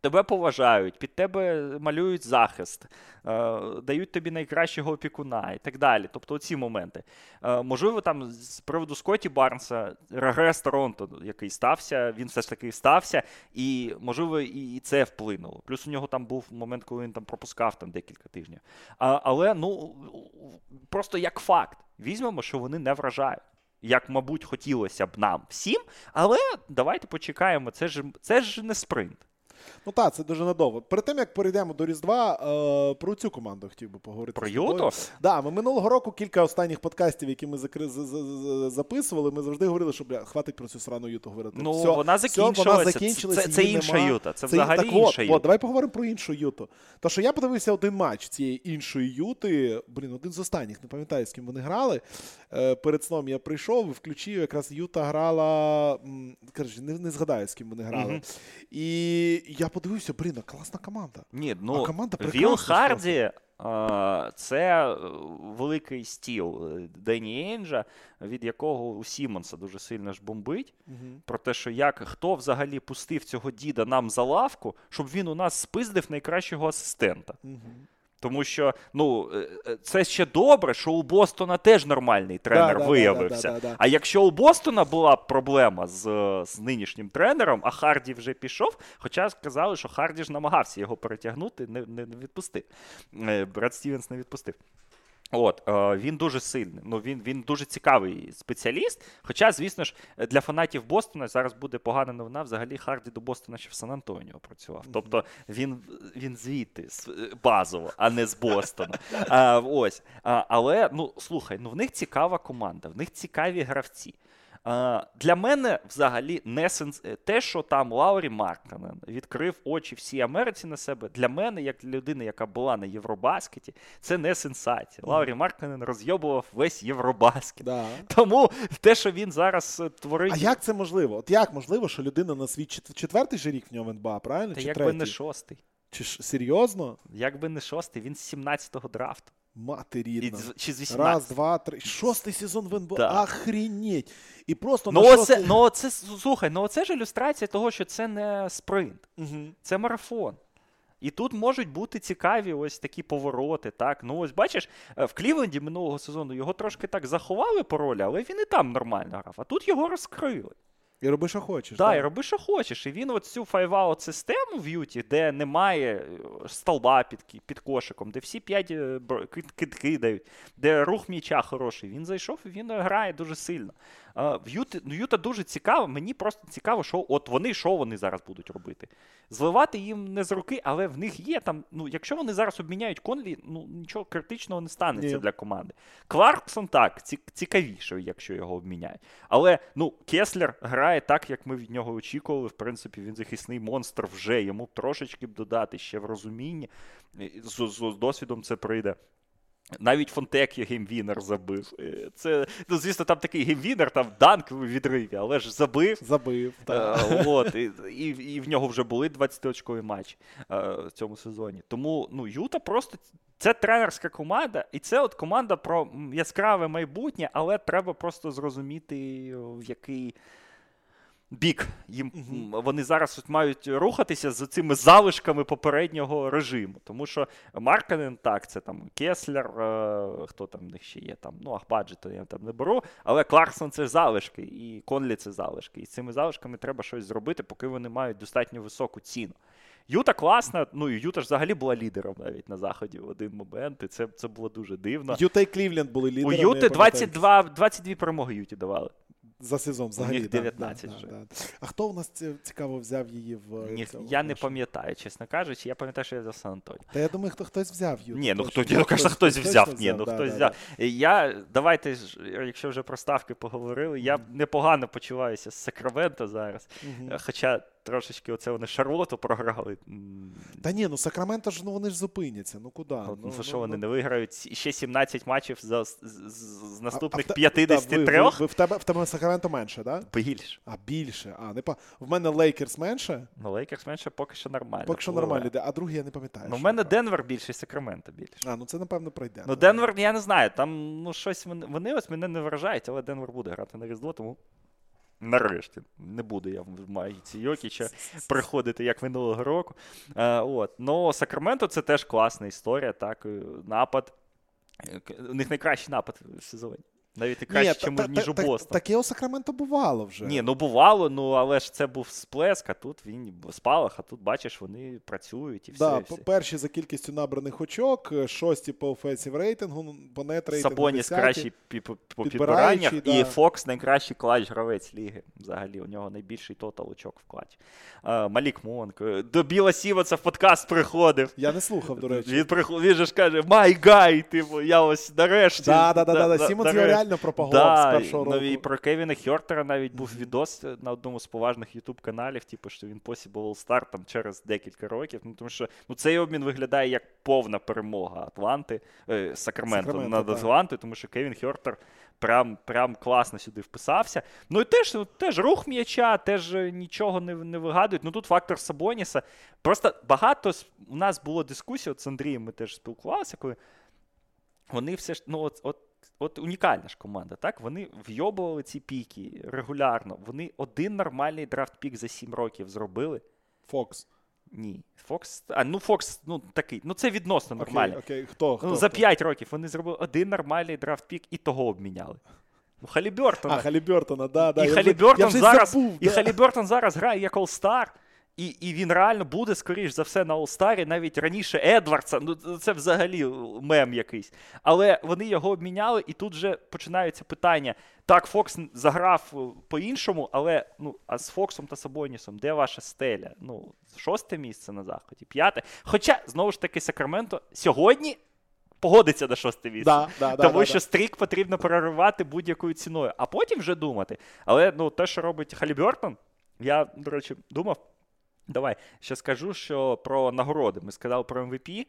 Тебе поважають, під тебе малюють захист, е, дають тобі найкращого опікуна і так далі. Тобто ці моменти. Е, можливо, там з приводу Скотті Барнса, регрес Торонто, який стався, він все ж таки стався, і можливо, і це вплинуло. Плюс у нього там був момент, коли він там пропускав там декілька тижнів. А, але ну просто як факт, візьмемо, що вони не вражають. Як, мабуть, хотілося б нам всім, але давайте почекаємо. Це ж це ж не спринт. Ну так, це дуже надовго. Перед тим як перейдемо до Різдва, е, про цю команду хотів би поговорити. Про. Юту? Да, ми минулого року кілька останніх подкастів, які ми закри... записували, ми завжди говорили, що бля, хватить про цю срану Юту говорити. Ну, Все, вона все, вона Це- закінчилася, це- це інша нема. Юта, це взагалі так, інша от, Юта. От, давай поговоримо про іншу Юту. То, що я подивився один матч цієї іншої Юти, блін, один з останніх, не пам'ятаю, з ким вони грали. Е, перед сном я прийшов включив, якраз Юта грала. Коротше, не, не згадаю, з ким вони грали. Мгм. І я подивився, блін, класна команда. Ні, ну А команда Віл Харді а, це е, великий стіл е, Дені Енджа, від якого у Сімонса дуже сильно ж бомбить. Угу. Про те, що як хто взагалі пустив цього діда нам за лавку, щоб він у нас спиздив найкращого асистента. Угу. Тому що ну е, е, це ще добре, що у Бостона теж нормальний тренер да, да, виявився. да, да, да. А якщо у Бостона була б проблема з, з нинішнім тренером, а Харді вже пішов, хоча сказали, що Харді ж намагався його перетягнути, не, не, не відпустив. Е, Брат Стівенс не відпустив. От, е, він дуже сильний. Ну, він, він дуже цікавий спеціаліст. Хоча, звісно ж, для фанатів Бостона зараз буде погана новина. Взагалі Харді до Бостона ще в Сан-Антоніо працював. Тобто він, він звідти з- базово, а не з Бостона. А, ось. А, але ну слухай, ну в них цікава команда, в них цікаві гравці. Для мене взагалі не сенс... е, те, що там Лаурі Марканен відкрив очі всій Америці на себе. Для мене, як людини, яка була на Євробаскеті, це не сенсація. Лаурі Марканен розйобував весь Євробаскет. Да. Тому те, що він зараз е, творить, А як це можливо? От як можливо, що людина на свій четвертий же рік в ньому НБА, правильно? та Чи якби третій? не шостий. Чи ж серйозно? Якби не шостий, він з 17-го драфту. Мати рідна. чи з 18 Раз, два, три. Шостий сезон в НБА. Да. Охренеть. І просто Ну, на оце, шостий... ну, оце, слухай, ну оце ж ілюстрація того, що це не спринт. Мгм. Це марафон. І тут можуть бути цікаві ось такі повороти. Так, ну ось бачиш, е, в Клівленді минулого сезону його трошки так заховали по ролі, але він і там нормально грав. А тут його розкрили. І роби, що хочеш. Да, так, і роби, що хочеш. І він от цю five-out систему в Юті, де немає е, столба під, під кошиком, де всі п'ять е, бр- кид- кид- кидають, де рух м'яча хороший. Він зайшов і він грає дуже сильно. А, в Юти, ну, Юта дуже цікаво. Мені просто цікаво, що от вони що вони зараз будуть робити. Зливати їм не з руки, але в них є там. Ну, якщо вони зараз обміняють Конлі, ну нічого критичного не станеться Ні. для команди. Кларксон так, цікавіше, якщо його обміняють. Але ну, Кеслер грає так, як ми від нього очікували. В принципі, він захисний монстр вже. Йому трошечки б додати ще в розумінні. З, з, з досвідом це прийде. Навіть Фонтекіо game-winner забив. Е, Це, ну, звісно, там такий game-winner, там данк в відриві, але ж забив. Забив. Так. Е, от, і, і, і в нього вже були 20-очкові матчі е, в цьому сезоні. Тому ну, Юта просто це тренерська команда, і це от команда про яскраве майбутнє, але треба просто зрозуміти, в який. Бік. Їм м, вони зараз мають рухатися з цими залишками попереднього режиму. Тому що Марканен, так, це там Кеслер, е, хто там в них ще є там, ну Ахбаджі, то я там не беру. Але Кларксон це залишки, і Конлі це залишки. І з цими залишками треба щось зробити, поки вони мають достатньо високу ціну. Юта класна, ну і Юта ж взагалі була лідером навіть на заході в один момент, і це, це було дуже дивно. Юта і Клівленд були У. Юти я пам'ятаю, 22, 22 перемоги Юті давали. За сезон взагалі. них 19 да, вже. да, да. А хто у нас цікаво взяв її в Ні, цього, я не пам'ятаю, чесно кажучи. Я пам'ятаю, що я взяв Сан Антоніо. Та я думаю, хто хтось взяв її. Ні, ну хто, ну, хтось, хтось взяв. точно Ні, ну да, хтось да, взяв. Я давайте якщо вже про ставки поговорили, я непогано почуваюся з Сакраменто зараз. Угу. Хоча трошечки оце вони Шарлоту програли. Та ні, ну Сакраменто ж ну вони ж зупиняться. Ну куди? Ну, ну, що вони не виграють ще 17 матчів за, з, з, наступних а 53? да, ви, ви, ви, в тебе в тебе Сакраменто менше, так? Да? Більше. А більше. А, не па. В мене Лейкерс менше. Ну, Лейкерс менше поки що нормально. Поки що нормально йде, а другий я не пам'ятаю. Ну, в мене. Денвер більше, Сакраменто більше. А, ну це напевно пройде. Ну, Денвер, я не знаю, там ну, щось вони, вони ось мене не вражають, але Денвер буде грати на Різдво, тому нарешті не буду я в майці Йокіча приходити як минулого року. Е, от. Но Сакраменто це теж класна історія, так. е, Напад. Е, У них найкращий напад в сезоні. Навіть і краще, чим, ніж у Бостона. Таке у Сакраменто бувало вже. Ні, ну бувало, ну але ж це був сплеск, а тут він спалах, а тут бачиш, вони працюють і все. Да, і все. перші за кількістю набраних очок, е, шості по offensive рейтингу, ну, по net рейтингу. Сабоніс кращий по, підбираннях, і. Фокс найкращий clutch гравець ліги. Взагалі, у нього найбільший total очок в clutch. А, Малік Монк. е, До Біла Сіммонса в подкаст приходив. Я не слухав, до речі. Він, приход... він же ж каже, my guy, типу, я ось нарешті. Да, да, да, да, да. на- Сіммонс його нарешті». реально пропагував з першого ну, року. і про Кевіна Хьортера навіть був відос е, на одному з поважних ютуб каналів, типу, що він Possible All-Star там через декілька років. Ну, тому що ну, цей обмін виглядає як повна перемога Атланти, е, Сакраменто Сакраменто, над. Атлантою, тому що Кевін Хьортер прям, прям класно сюди вписався. Ну і теж, теж рух м'яча, теж е, нічого не, не вигадують. Ну тут фактор Сабоніса. Просто багато у нас було дискусій, от з Андрієм ми теж спілкувалися, коли вони все ж, ну от, от, от унікальна ж команда, так? Вони вйобували ці піки регулярно. Вони один нормальний драфт-пік за 7 років зробили. Фокс. Ні. Фокс. А ну Фокс, ну такий. Ну це відносно нормально. Окей, окей. Хто? хто Ну, за хто? 5 років вони зробили один нормальний драфт-пік і того обміняли. Ну, Халібертона. А, Халібертона, да, да. і Халібертон зараз, да. Зараз грає як All-Star. І, і він реально буде, скоріш за все, на All-Star, навіть раніше Едвардса. Ну, це взагалі мем якийсь. Але вони його обміняли, і тут вже починаються питання. Так, Фокс заграв е, по-іншому, але ну, а з Фоксом та Сабонісом, де ваша стеля? Ну, шосте місце на заході, п'яте. Хоча, знову ж таки, Сакраменто сьогодні погодиться на шосте місце. Да, да, Тому да, що да. стрік потрібно проривати будь-якою ціною, а потім вже думати. Але ну, те, що робить Халібертон, я, до речі, думав. Давай ще скажу, що про нагороди. Ми сказали про MVP.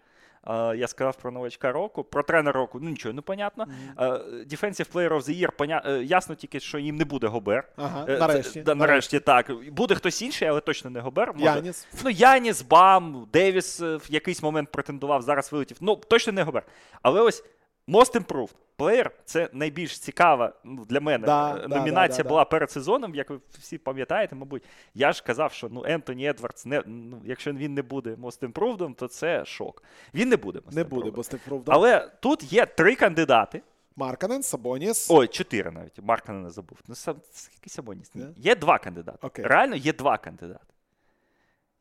е, я сказав про новачка року, про тренера року, ну нічого не понятно. Е, Defensive Player of the Year, поня... е, ясно тільки, що їм не буде Гобер. Ага, Е, нарешті. це- да, нарешті так. Буде хтось інший, але точно не Гобер. Може, Яніс. Ну, Яніс, Бам, Девіс е, в якийсь момент претендував, зараз вилетів. Ну, точно не Гобер. Але ось Most Improved Player – це найбільш цікава ну, для мене Да, е, номінація да, да, була перед сезоном, як ви всі пам'ятаєте, мабуть. Я ж казав, що ну, Ентоні Едвардс, не, ну, якщо він не буде Most Improved, то це шок. Він не буде Most Не буде, Improved. бо Але тут є три кандидати. Марканен, Сабоніс. Ой, чотири навіть. Марка не забув. Ну, сам, скільки Сабоніс? Ні. Є два кандидати. Окей. Реально є два кандидати.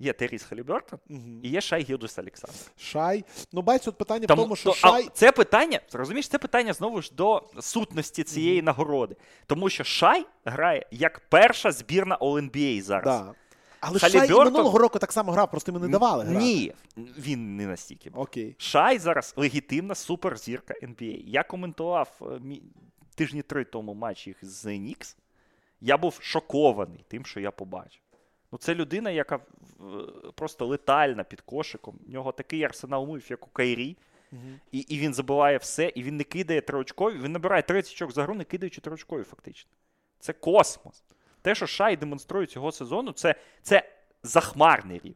Є Теріс Халібертон і є Шай Гілджес Олександр. Шай. Ну, бачиш, тут питання в тому, що то- Шай. а це питання, розумієш, це питання знову ж до сутності цієї нагороди. Тому що Шай грає як перша збірна All-NBA зараз. Да. Але Шай і минулого року так само грав, просто йому не давали грати. Ні, він не настільки. був. Окей. Шай зараз легітимна суперзірка NBA. Я коментував е, тижні три тому матч їх з Нікс. Я був шокований тим, що я побачив. Ну, це людина, яка е, просто летальна під кошиком. У нього такий арсенал умів, як у Кайрі. Мгм. І, і він забиває все, і він не кидає триочкові. Він набирає 30 очок за гру, не кидаючи триочкові, фактично. Це космос. Те, що Шай демонструє цього сезону, це, це захмарний рівень.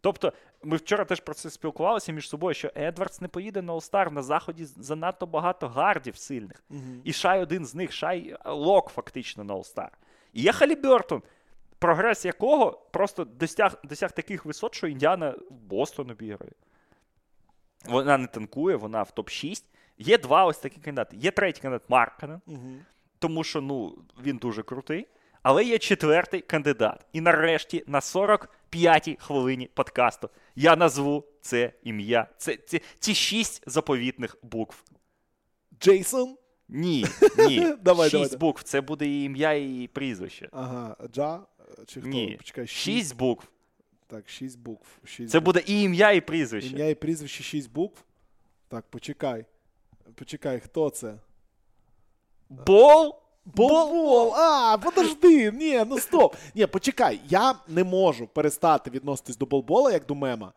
Тобто, ми вчора теж про це спілкувалися між собою, що Едвардс не поїде на All-Star, на заході занадто багато гардів сильних. Мгм. І Шай один з них, Шай лок фактично на All-Star. І є Халібертон. Прогрес якого просто досяг, досяг таких висот, що Індіана в Бостон обіграє. Вона не танкує, вона в топ-6. Є два ось такі кандидати. Є третій кандидат Марканен, Угу. тому що ну, він дуже крутий. Але є четвертий кандидат. І нарешті на 45-й хвилині подкасту я назву це ім'я. Це, це ці шість заповітних букв. Джейсон. Ні, ні. Давай, шість давай. букв. Це буде і ім'я, і прізвище. Ага, Джа. Чи хто? Ні. Почекай, Шість букв. Так, шість букв. Шість Це букв. буде і ім'я, і прізвище. Ім'я і прізвище шість букв. Так, почекай. Почекай, хто це? Бол? Бол-бол! А, подожди! Ні, ну стоп. Ні, почекай, я не можу перестати відноситись до болбола як до мема.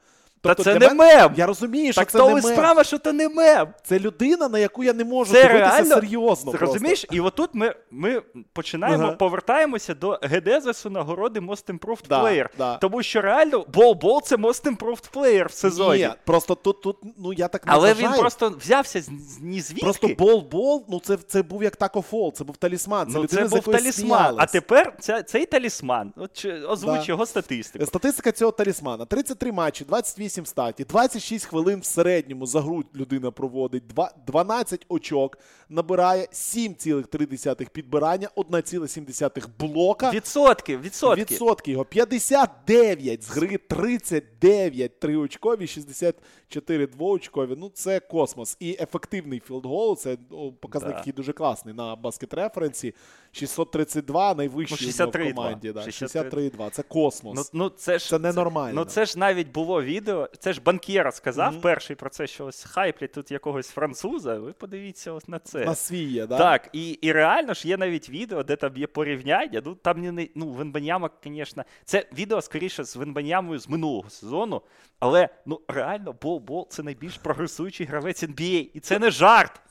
Та це не мене- мем. Я розумію, що Так це то не мем. справа, що це не мем. Це людина, на яку я не можу Це дивитися реально серйозно. Просто. розумієш? І отут ми, ми починаємо, Ага. повертаємося до Гедезесу нагороди Most Improved Да, Player. да. Тому що реально Бол-Бол це Most Improved Player в сезоні. Ні, просто тут, тут, ну я так не Але вважаю. він просто взявся з, з ні звідки. Просто бол-бол, ну це, це був як тако фол, це був талісман. Це ну, людина, це був талісман. сміялись. А тепер ця, цей талісман. От, чи- озвуч Да. його статистику. Статистика цього талісмана: 33 матчі, 28 в старті, 26 хвилин в середньому за гру людина проводить, два- 12 очок, набирає 7,3 підбирання, 1,7 блока. Відсотки, відсотки. Відсотки його 59 з гри 39 триочкові, 64 двоочкові. Ну це космос. І ефективний field goal. Це ну, показник, Да. який дуже класний на basket reference і. 632 найвищий Ну, в 63,2. команді. Да. 63. 63,2. Це космос. Ну, ну, це ж, Це ненормально. Ну, це ж навіть було відео. Це ж банкєра сказав Мгм. перший про це, що ось хайплять тут якогось француза. Ви подивіться ось на це. На свій є, да? Так, і, і реально ж є навіть відео, де там є порівняння. Ну там не- ну Венбаньяма, звісно, це відео скоріше з Венбаньямою з минулого сезону. Але ну реально, бол-бол це найбільш прогресуючий гравець NBA. І це не жарт.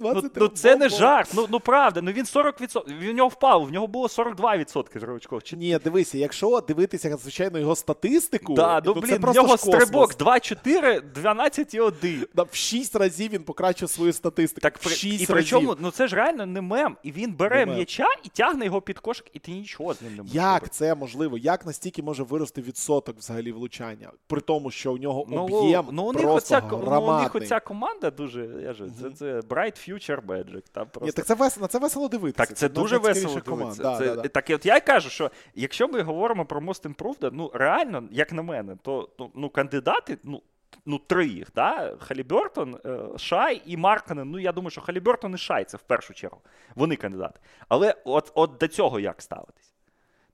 Ну, 23 ну це не жарт. Ну, ну правда, ну він 40%. Він у нього впав, в нього було 42% зрочков. Чи Ні, дивися, якщо дивитися, звичайно, його статистику, Да, ну то блін, це в нього ж стрибок 2-4, 12 і 1. Да, В 6 разів він покращив свою статистику. Так, в 6 і причому, ну це ж реально не мем. І він бере Не мем. м'яча і тягне його під кошик, і ти нічого з ним не можеш. робити. Як це можливо? Як настільки може вирости відсоток взагалі влучання? При тому, що у нього Ну, об'єм ну, у них просто оця, ко- ну, у них оця команда дуже. Я ж, це, це Bright Future Magic. Там просто... Ні, так це весело, на це весело дивитися. Так, це з дуже весело дивитися. Да, Це, да, да. Так, і от я й кажу, що якщо ми говоримо про Most Improved, ну реально, як на мене, то, то ну, кандидати, ну. Ну, три їх, да? Халібертон, е, Шай і Марканен. Ну, я думаю, що Халібертон і Шай це в першу чергу. Вони кандидати. Але от, от до цього як ставитись?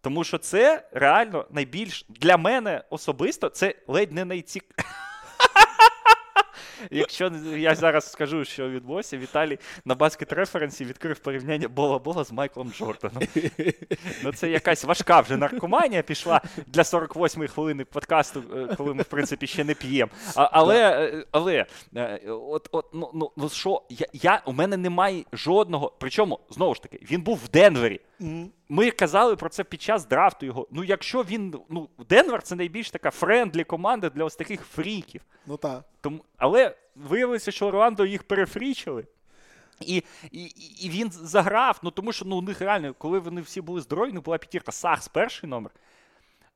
Тому що це реально найбільш для мене особисто це ледь не найцік. Якщо я зараз скажу, що відбулося, Віталій на basket reference і відкрив порівняння Бола-Бола з Майклом Джорданом. Ну, це якась важка вже наркоманія пішла для 48-ї хвилини подкасту, е, коли ми, в принципі, ще не п'ємо. Але, е, але е, от, от, ну, ну, ну що, я, я, у мене немає жодного. Причому, знову ж таки, він був в Денвері. Ми казали про це під час драфту його. Ну, якщо він. Ну, Денвер це найбільш така friendly команда для ось таких фріків. Ну так. Тому, але виявилося, що Орландо їх перефрічили. І, і, і він заграв, ну тому що ну, у них реально, коли вони всі були здорові, у них була п'ятірка Саггс перший номер,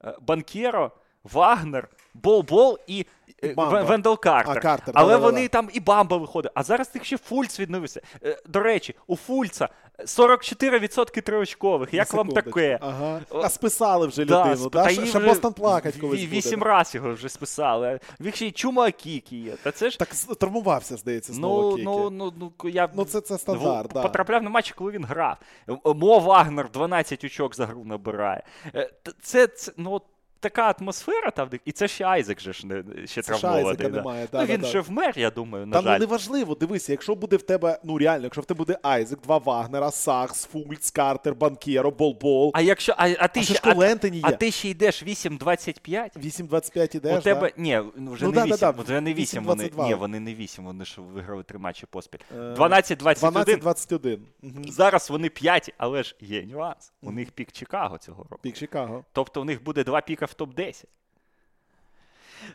е, Банкєро, Вагнер, Бол-Бол і, е, Бамба. Вендел Картер. А, Картер, Але да-да-да. вони там і Бамба виходить. А зараз тих ще Фульц відновився. Е, До речі, у Фульца 44% триочкових. Як вам таке? Ага. А списали вже Да, людину, сп- та Ще- вже Бостон плакать колись. Вісім разів його вже списали. В їх ще й чума чумаки є. Та це ж Так травмувався, здається, знову Ну, Кікі. ну, ну, ну, я Ну, це- це стандарт, да. потрапляв на матчі, коли він грав. Мо Вагнер 12 очок за гру набирає. Е, Це, це ну, така атмосфера там, і це ще Айзек же ж не, ще Це травмований. Айзека да. немає, ну, да, він да, же вмер, я думаю, на Та ну жаль. неважливо, дивися, якщо буде в тебе, ну реально, якщо в тебе буде Айзек, два Вагнера, Сакс, Фульц, Картер, Банкєро, Болбол, А якщо, а, а ти а ще, а, ж а є. ти ще йдеш 8-25, 8-25 ідеш, у тебе, да? ні, ну, вже Ну, не да, да, 8, да, вже не 8 вони, 8-22. ні, вони не 8, вони ж виграли три матчі поспіль. Е, 12-21. 12-21. Мгм. Зараз вони 5, але ж є нюанс. У них пік Чикаго цього року. Пік Чикаго. Тобто у них буде два піка в топ-10.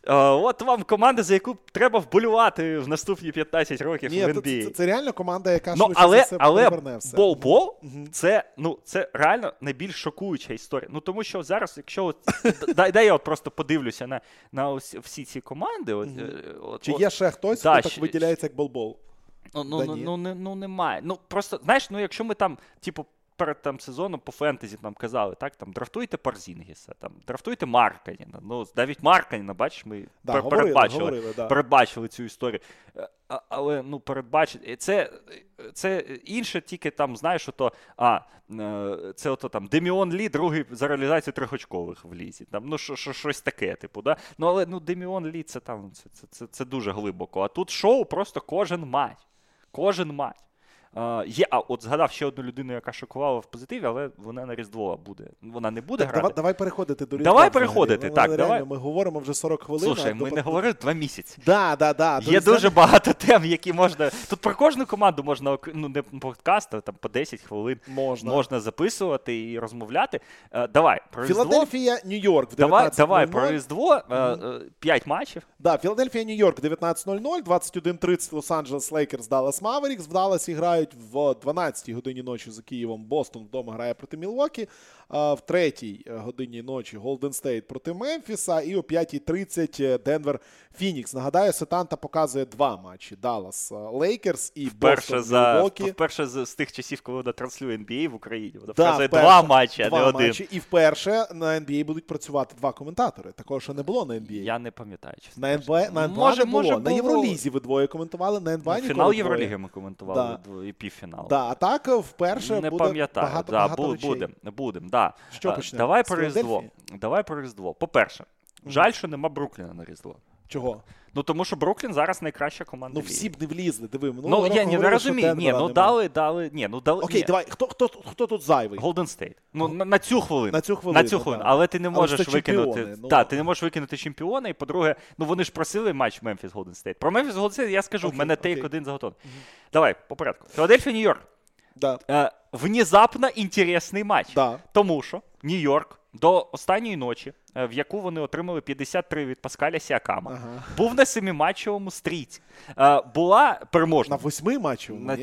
Е, От вам команда, за яку треба вболювати в наступні 15 років Ні, в NBA. це, це реально команда, яка Ну, але, все але все. бол-бол Мгм. це, ну, це реально найбільш шокуюча історія. Ну тому що зараз, якщо от, дай, дай я от просто подивлюся на, на ось, всі ці команди. От, е, от, Чи от, є ще хтось, Да, хто так виділяється як болбол? Ну, ну, Да ну, ну, ну немає. Ну просто, знаєш, ну якщо ми там, типу, перед там сезоном по фентезі нам казали, так, там драфтуйте Парзінгіса, там, драфтуйте Марканіна. Ну, навіть Марканіна, бачиш, ми Да, пер- говорили, передбачили, говорили, да. передбачили цю історію. Е, а- Але ну, передбачити. Це, це інше тільки там, знаєш, ото, а, е, це ото там Деміон Лі, другий за реалізацію трьохочкових в лізі. Там, ну, що, що, щось таке, типу, да? Ну, але ну, Деміон Лі це там це, це, це, це дуже глибоко. А тут шоу просто кожен матч. Кожен матч. Є, а от згадав ще одну людину, яка шокувала в позитиві, але вона на Різдво буде. Вона не буде Так, грати. давай, переходити до Давай переходити. Ну, так, реально, давай. Ми говоримо вже 40 хвилин. Слушай, ми тобто- не говорили два місяці. Да, да, да. Є дуже багато тем, які можна. Тут про кожну команду можна ну, не подкаст, а там по 10 хвилин можна. можна записувати і розмовляти. Е, давай, про Різдво. Філадельфія, Нью-Йорк в 19.00. Давай, давай про Різдво. П'ять матчів. Да, Філадельфія, Нью-Йорк 19.00, 21.30 Лос-Анджелес Лейкерс, Даллас Маверікс. В Далласі грають в 12-й годині ночі за Києвом. Бостон вдома грає проти Мілвокі. А в 3-й годині ночі Голден Стейт проти Мемфіса. І о 5.30 Денвер Фінікс. Нагадаю, Сетанта показує два матчі: Даллас е, Лейкерс і Вперше, Бостон Мілвокі. вперше з, з тих часів, коли вона транслює NBA в Україні. Вона Да, показує вперше. два матчі, а Два не один. матчі. І вперше на NBA будуть працювати два коментатори. Такого ще не було на NBA. Я не пам'ятаю. На. НБА, на НБА може, не було. може, на було. Євролізі ви двоє коментували, на НБА Ну, ніколи Фінал. Євроліги ми коментували Да. і півфінал. Да, а так е, вперше не буде пам'ятаю. багато, да, багато речей. будем, будем, да. Що почнемо? Давай про Різдво. Давай про Різдво. По-перше, жаль, що нема Брукліна на Різдво. Чого? Ну тому що Бруклін зараз найкраща команда. Ну всі б не влізли, диви. Ну, минулого я не, говорили, розумію. Ні, ну дали, дали. Ні, ну дали. Окей, ні. давай. Хто, хто, хто тут зайвий? Голден Стейт. Ну, на, на цю хвилину. На цю хвилину, На цю хвилину. Але ти не Але можеш це викинути. чемпіони, ну. Так, ти не можеш викинути чемпіона. І по-друге, ну вони ж просили матч Мемфіс Голден Стейт. Про Мемфіс Голден Стейт я скажу, в мене take один заготовлений. Давай, по порядку. Філадельфія, Нью-Йорк. Да, Е, внезапно інтересний матч. да. Тому що Нью-Йорк до останньої ночі, е, в яку вони отримали 53 від Паскаля Сіакама, Ага. був на семиматчевому стріку. Е, була переможна. На восьми матчів, На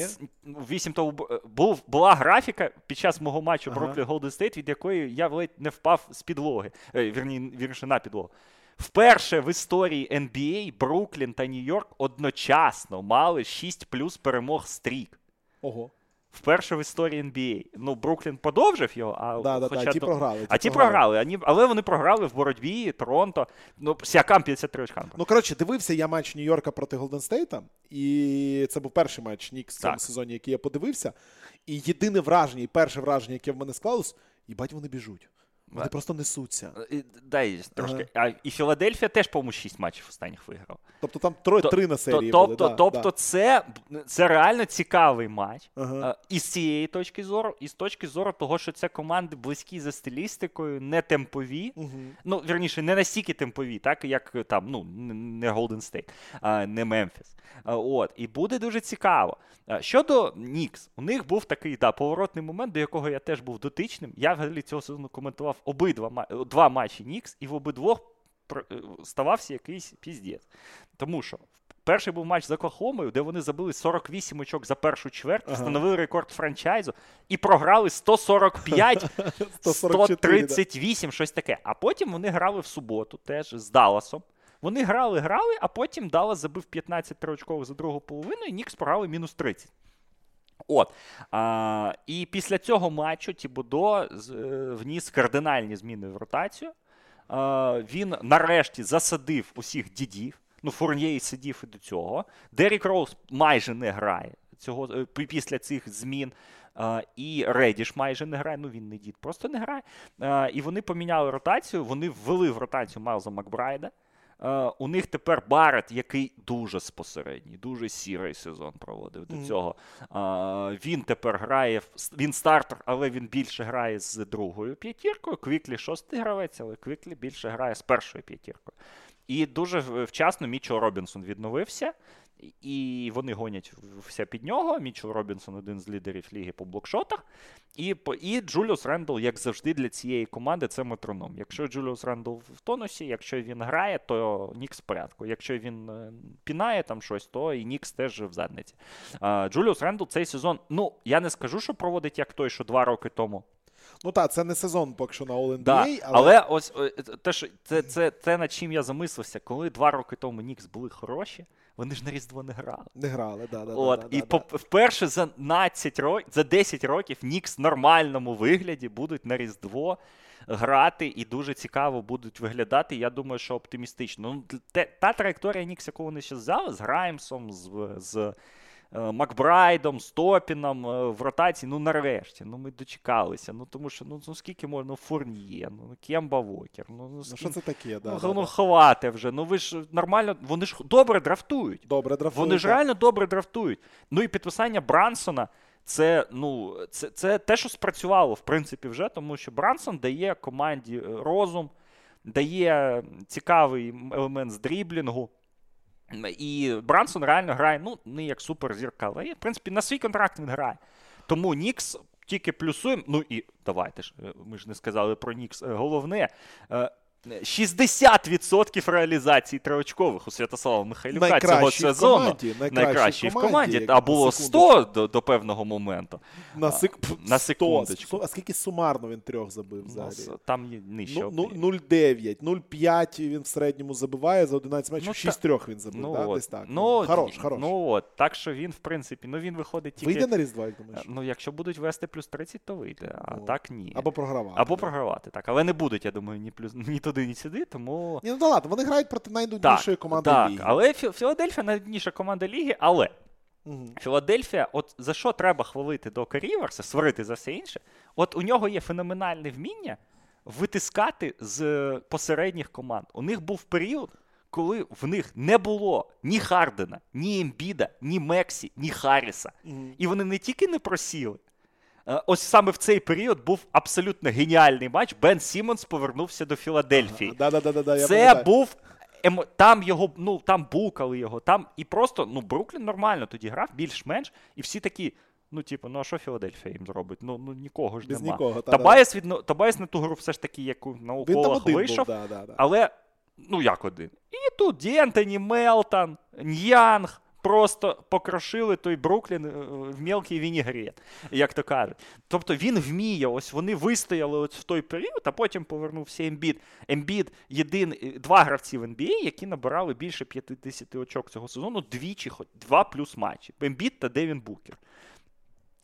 вісім того е, був була графіка під час мого матчу Ага. Бруклін Голден Стейт, від якої я ледь не впав з підлоги. Вірні, вірніше на підлогу. Вперше в історії NBA Бруклін та Нью-Йорк одночасно мали 6 плюс перемог стрік. Ого. Вперше в історії NBA. Ну, Бруклін подовжив його, а Да, да, хоча да, ті ну, програли. а ті програли, ані- але вони програли в боротьбі, Торонто. Ну, Сіакам 53 очка. Ну, коротше, дивився я матч Нью-Йорка проти Голден Стейта, і це був перший матч Нікс в цьому Так. сезоні, який я подивився. І єдине враження, і перше враження, яке в мене склалось, їбать, вони біжуть. Вони А- просто несуться. Е, Дай трошки. А, і Філадельфія теж, по-моєму, 6 матчів останніх виграв. Тобто там троє, три на серії То- були. тобто, да, тобто да. Це, це реально цікавий матч. Ага. Е, І з цієї точки зору, і з точки зору того, що це команди близькі за стилістикою, не темпові. Мгм. Ну, вірніше, не настільки темпові, так як е, там, ну, не State, а, не Мемфіс. От, і буде дуже цікаво. А, Щодо Нікс, у них був такий да, поворотний момент, до якого я теж був дотичним. Я взагалі цього сезону коментував обидва е, два матчі Нікс, і в обидвох е, ставався якийсь піздець. Тому що перший був матч з Оклахомою, де вони забили 48 очок за першу чверть, Ага. встановили рекорд франчайзу і програли 145 144, да. 138, щось таке. А потім вони грали в суботу теж з Далласом. Вони грали, грали, а потім Даллас забив 15 триочкових за другу половину, і Нікс програли мінус 30. От. А, і після цього матчу Тібудо е, вніс кардинальні зміни в ротацію. А, він нарешті засадив усіх дідів. Ну, Фурньє і сидів і до цього. Дерік Роуз майже не грає цього, е, після цих змін. А, і Редіш майже не грає. Ну він не дід, просто не грає. А, і вони поміняли ротацію. Вони ввели в ротацію Майлза Макбрайда. Е, у них тепер Барет, який дуже спосередній, дуже сірий сезон проводив до цього. Е, він тепер грає, він стартер, але він більше грає з другою п'ятіркою. Квіклі шостий гравець, але Квіклі більше грає з першою п'ятіркою. І дуже вчасно Мічел Робінсон відновився. І вони гонять все під нього. Мічел Робінсон один з лідерів ліги по блокшотах. І і Джуліус Рендл, як завжди, для цієї команди це метроном. Якщо Джуліус Рендл в тонусі, якщо він грає, то Нікс в порядку. Якщо він е, пінає там щось, то і Нікс теж в задниці. Джуліус Рендл цей сезон, ну я не скажу, що проводить як той, що два роки тому. Ну так, це не сезон поки що на All NBA, да. але... але ось те, що це, це, це над чим я замислився, коли два роки тому Нікс були хороші. Вони ж на Різдво не грали. Не грали, да, да, От, да, І да, по, да. вперше за 12 років, за 10 років Нікс в нормальному вигляді будуть на Різдво грати і дуже цікаво будуть виглядати. Я думаю, що оптимістично. Ну, те, Та траєкторія Нікс, яку вони ще взяли, з Граймсом, з. з Е, Макбрайдом, Стопіном е, в ротації. Ну, нарешті, ну ми дочекалися. Ну тому що ну, ну скільки можна ну, Фурніє, ну Кемба Вокер. Ну, ну, ну що це таке? Да, ну, да, ну да. ховати вже. Ну ви ж нормально, вони ж добре драфтують. Добре, драфтують. Вони ж реально добре драфтують. Ну і підписання Брансона. Це ну, це, це те, що спрацювало, в принципі, вже, тому що Брансон дає команді е, розум, дає цікавий елемент з дріблінгу. І Брансон реально грає, ну, не як суперзірка, але в принципі на свій контракт він грає. Тому Нікс тільки плюсуємо. Ну і давайте ж, е, ми ж не сказали про Нікс. Е, головне. 60% реалізації триочкових у Святослава Михайлюка Найкращий цього сезону. команді, найкращий в в команді, команді. А було 100 до, до певного моменту. На, сек... на 100. секундочку. А скільки сумарно він трьох забив У взагалі? Там є нижче. Ну, ну, 0,9, 0,5 він в середньому забиває за 11 матчів, Ну, 6 трьох він забив, ну, да? от. десь так. Ну, хорош, хорош. Ну от, так що він, в принципі, ну він виходить тільки. Вийде на Різдва, як думаєш? Ну, якщо будуть вести плюс 30, то вийде, а Ну, так ні. Або програвати. Або програвати, так. Але не будуть, я думаю, ні плюс ні туди, ні сюди, тому. Ні, ну да ладно, вони грають проти найнуднішої команди так, ліги. але Фі- Філадельфія найбільша команда ліги, але Мгм. Філадельфія, от за що треба хвалити Дока Ріверса, сварити за все інше, от у нього є феноменальне вміння витискати з посередніх команд. У них був період, коли в них не було ні Хардена, ні Ембіда, ні Мексі, ні Харріса. Мгм. І вони не тільки не просіли. Е, Ось саме в цей період був абсолютно геніальний матч. Бен Сімонс повернувся до Філадельфії. Да, да, да, да, да, я Це пам'ятаю. був. Емо... Там його, ну там букали його, там і просто ну Бруклін нормально тоді грав, більш-менш, і всі такі. Ну, типу, ну а що Філадельфія їм зробить? Ну, ну нікого ж Без нема. нікого, та, Такер, від... Такер на ту гру все ж таки, яку на уколах вийшов, був, да, да, да. але ну як один. І тут Дєнтоні, Мелтон, Ньянг просто покрошили той Бруклін е, в мелкий вінігрет, як то кажуть. Тобто він вміє, ось вони вистояли ось в той період, а потім повернувся Ембід. Ембід єдин, е, два гравці в NBA, які набирали більше 50 очок цього сезону, двічі, хоч два плюс матчі. Ембід та Девін Букер.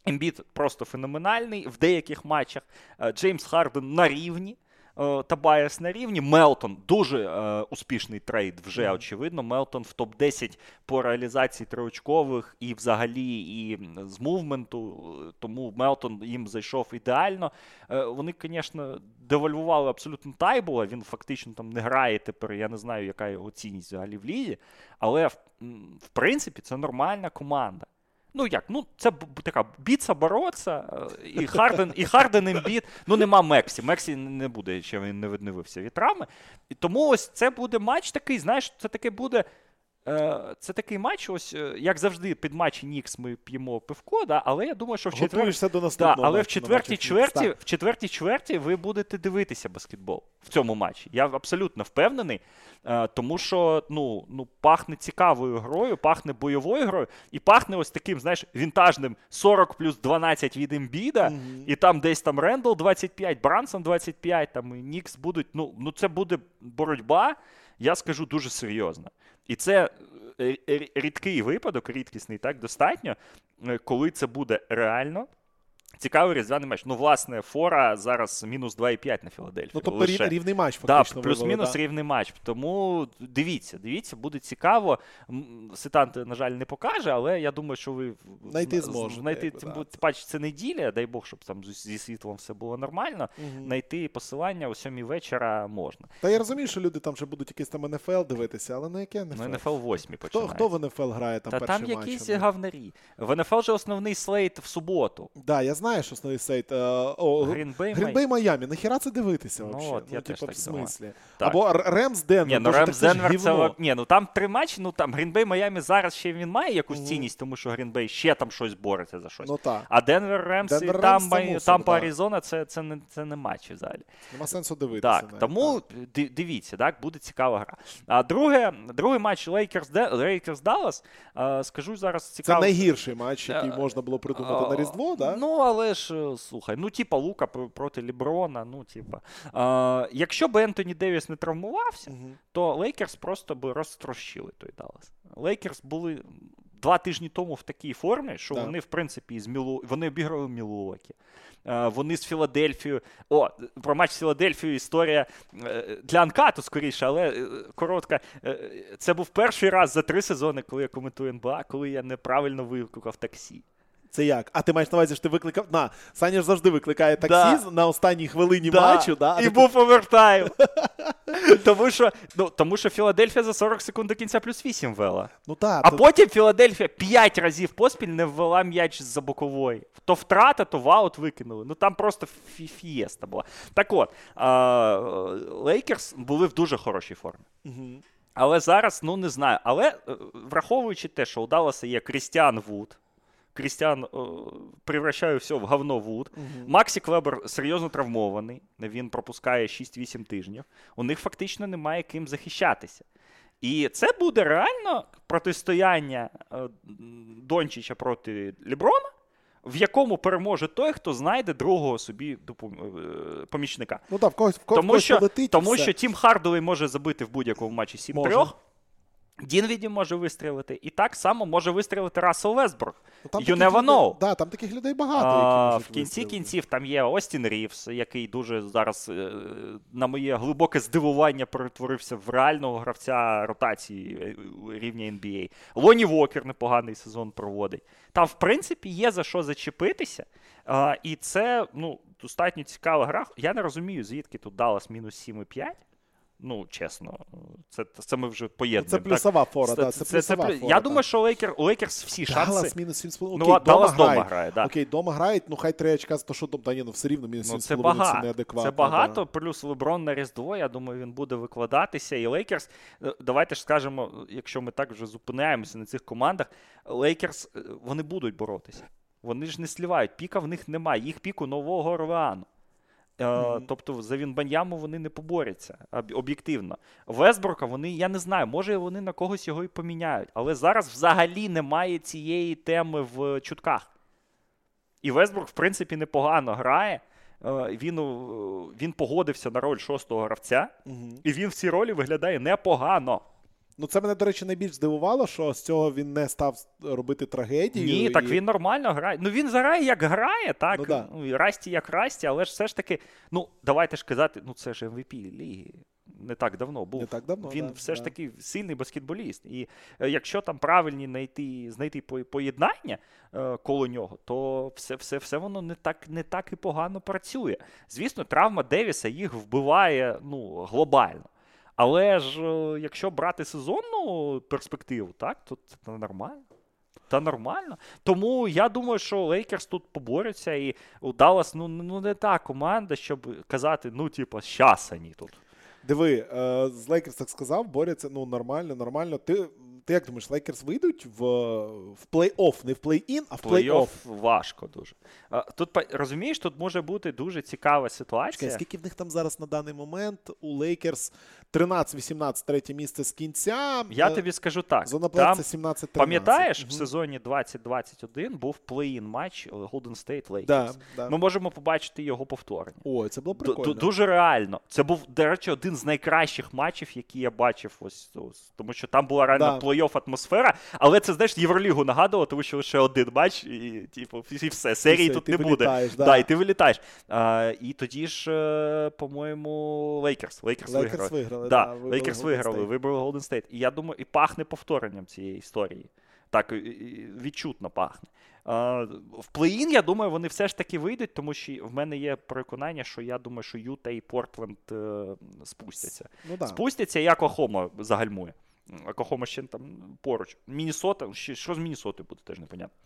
Ембіт просто феноменальний в деяких матчах. Е, Джеймс Харден на рівні. Е, Тобайас на рівні. Мелтон дуже е, успішний трейд, вже очевидно. Мелтон в топ-10 по реалізації триочкових і взагалі і з movement у. е, Тому Мелтон їм зайшов ідеально. Е, Вони, звісно, девальвували абсолютно Тайбула. Він фактично там не грає тепер. Я не знаю, яка його цінність взагалі в лізі. Але в, в принципі це нормальна команда. Ну як, ну це така біг-ту бореться, е, і Харден, і Харден Ембіт. Ну нема Мексі. Мексі не буде, ще він не відновився від травми. І тому ось це буде матч такий, знаєш, це таке буде. Е, Це такий матч, ось е, як завжди, під матчі Нікс ми п'ємо пивко, да, але я думаю, що в четвер... До Да, але в четвертій чверті, в четвертій чверті ви будете дивитися баскетбол в цьому матчі. Я абсолютно впевнений, е, тому що ну, ну, пахне цікавою грою, пахне бойовою грою, і пахне ось таким, знаєш, вінтажним 40 плюс 12 від Ембіда, Мгм. і там десь там Рендл 25, Брансон 25, там і Нікс будуть. Ну, ну це буде боротьба, я скажу, дуже серйозна. І це е, е, рідкий випадок, рідкісний, так, достатньо, е, коли це буде реально. Цікавий різдвяний матч. Ну, власне, Фора зараз мінус 2,5 на Філадельфію. Ну, тобто лише. рівний матч Да, плюс-мінус да. рівний матч. Тому дивіться, дивіться, буде цікаво. Ситант, на жаль, не покаже, але я думаю, що ви Знайти зможете, Знайти, тим, да. це неділя, дай Бог, щоб там зі світлом все було нормально. Мгм. Знайти посилання о 7 вечора можна. Та я розумію, що люди там вже будуть якийсь там НФЛ дивитися, але на яке НФЛ? Ну, НФЛ 8 Хто, хто в НФЛ грає там Та перший там якісь гавнарі. В НФЛ же основний слейт в суботу. Да, я знаєш основний слейт. е, Грінбей Майамі. Нахіра це дивитися Ну, от я теж типу, так в смислі. Так. Або Ремс Денвер. Ні, ну Ремс так Денвер це. Ні, ну там три матчі, ну там Грінбей Майамі зараз ще він має якусь цінність, тому що Грінбей ще там щось бореться за щось. Ну так. А Денвер Ремс і Денвер там, Ремс це Май- мусор, там по. Аризона це, це, не, це не матчі взагалі. Нема сенсу дивитися. Так, тому ди- дивіться, так, буде цікава гра. А друге, другий матч Лейкерс Лейкерс Даллас. Скажу зараз Це найгірший матч, який Е, можна було придумати на Різдво, да? Ну, але ж, е, слухай, ну, типа Лука проти Леброна, ну, типа. А, якщо б Ентоні Девіс не травмувався, Мгм. то Лейкерс просто би розтрощили той Даллас. Лейкерс були два тижні тому в такій формі, що Да. вони, в принципі, із Мілу... вони обіграли Мілуокі. Е, Вони з Філадельфією. О, про матч з Філадельфією історія е, для Анкату скоріше, але е, коротка. Е, Це був перший раз за три сезони, коли я коментую НБА, коли я неправильно викликав таксі. Це як? А ти маєш на увазі, що ти викликав. На, Саня ж завжди викликає таксі Да. на останній хвилині Да, матчу, да? і був овертайм. тому, що, ну, тому що Філадельфія за 40 секунд до кінця плюс 8 вела. Ну так, А то- потім Філадельфія 5 разів поспіль не ввела м'яч з-за бокової. То втрата, то ваут викинули. Ну там просто фі- фієста була. Так от, а, Лейкерс були в дуже хорошій формі. Мгм. Але зараз, ну не знаю. Але е, враховуючи те, що у Далласа є Крістіан Вуд. Крістіан е, превращає все в говно Вуд. Мгм. Максі Клебер серйозно травмований. Він пропускає 6-8 тижнів. У них фактично немає ким захищатися. І це буде реально протистояння е, Дончича проти Леброна, в якому переможе той, хто знайде другого собі допом- е, помічника. Ну так, в когось, в когось, Тому, що, полетить. тому все. що Тім Хардовий може забити в будь-якому матчі 7-3. Дінвіді може вистрілити. І так само може вистрілити Рассел Весбрук. Ну, you never людей- know. Да, там таких людей багато, А, які в кінці вистрілити. кінців там є Остін Рівс, який дуже зараз, е, на моє глибоке здивування, перетворився в реального гравця ротації е, рівня NBA. Лоні Вокер непоганий сезон проводить. Там, в принципі, є за що зачепитися. А, і це ну, достатньо цікава гра. Я не розумію, звідки тут Даллас мінус 7,5. Ну, чесно, це, це ми вже Ну, поєднуємо. Це так? плюсова фора, да, це, плюсова плю- фора. Я так. думаю, що Лейкер, у Лейкерс всі шанси. Даллас мінус 7,5. Ну, Окей, а Даллас дома дома грає, да. Окей, дома грають, ну хай три очка, то що дома, ні, ну все рівно мінус Ну, 7,5 це це багато. неадекватно. Це багато, плюс Леброн на Різдво. Я думаю, він буде викладатися. І Лейкерс, е, давайте ж скажемо, якщо ми так вже зупиняємося на цих командах, Лейкерс е, вони будуть боротися. Вони ж не слівають. Піка в них немає. Їх піку нового Орлеану. Мгм. Тобто за Вінбаньяму вони не поборються об- об'єктивно. Весброка вони, я не знаю, може вони на когось його і поміняють, але зараз взагалі немає цієї теми в чутках. І Весбрук, в принципі, непогано грає. Е, Він, він погодився на роль шостого гравця, Мгм. і він в цій ролі виглядає непогано. Ну, це мене, до речі, найбільш здивувало, що з цього він не став робити трагедію. Ні, так він нормально грає. Ну він грає, як грає, так. Ну, да. Ну, і Расті як Расті, але ж все ж таки, ну, давайте ж казати, ну це ж MVP ліги. Не так давно був. Не так давно, Він да, все ж таки сильний баскетболіст. І е, якщо там правильні знайти, знайти поєднання е, коло нього, то все, все, все воно не так, не так і погано працює. Звісно, травма Девіса їх вбиває ну, глобально. Але ж е, якщо брати сезонну перспективу, так, то це нормально. Та нормально. Тому я думаю, що Лейкерс тут поборються, і у Даллас ну, ну не та команда, щоб казати, ну, типа, щас вони тут. Диви, е, з Лейкерс так сказав, борються, ну нормально, нормально. Ти, ти як думаєш, Лейкерс вийдуть в, в плей-офф, не в плей-ін, а в плей-офф? Плей-офф важко дуже. Тут розумієш, тут може бути дуже цікава Чекай, ситуація. скільки в них там зараз на даний момент у Лейкерс 13-18, третє місце з кінця. Я Е, тобі скажу так. Зона Там, 17-13. пам'ятаєш, в сезоні 2021 був плей-ін матч Golden State Lakers. Да, да. Ми можемо побачити його повторення. Ой, це було прикольно. Дуже реально. Це був, до речі, один з найкращих матчів, які я бачив. Ось, ось тому що там була реально Да. Плей-офф атмосфера, але це знаєш Євролігу нагадувало, тому що лише один матч, і типу, і все. Серії все, тут не буде. вилітаєш, да. Да, і ти вилітаєш. А, і тоді ж, е, по-моєму, Лейкерс. Лейкерс, виграли. виграли, Да, Лейкерс виграли, виграли Голден Стейт. І я думаю, і пахне повторенням цієї історії. Так, і- і відчутно пахне. В плей-ін, я думаю, вони все ж таки вийдуть, тому що в мене є переконання, що я думаю, що Юта і Портленд е, спустяться. Ну, да. Спустяться, і Оклахома загальмує. Оклахома ще там поруч. Мінісота, що з Мінісотою буде, теж непонятно.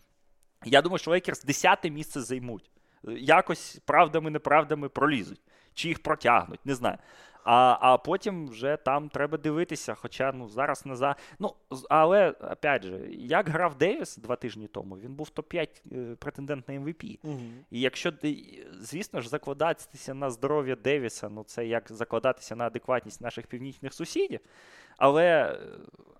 Я думаю, що Лейкерс 10 місце займуть. якось правдами-неправдами пролізуть, чи їх протягнуть, не знаю. А а потім вже там треба дивитися. Хоча ну зараз не за. Ну, але опять же, як грав Девіс два тижні тому, він був топ-5 е, претендент на MVP. Угу. І якщо звісно ж закладатися на здоров'я Девіса, ну це як закладатися на адекватність наших північних сусідів. Але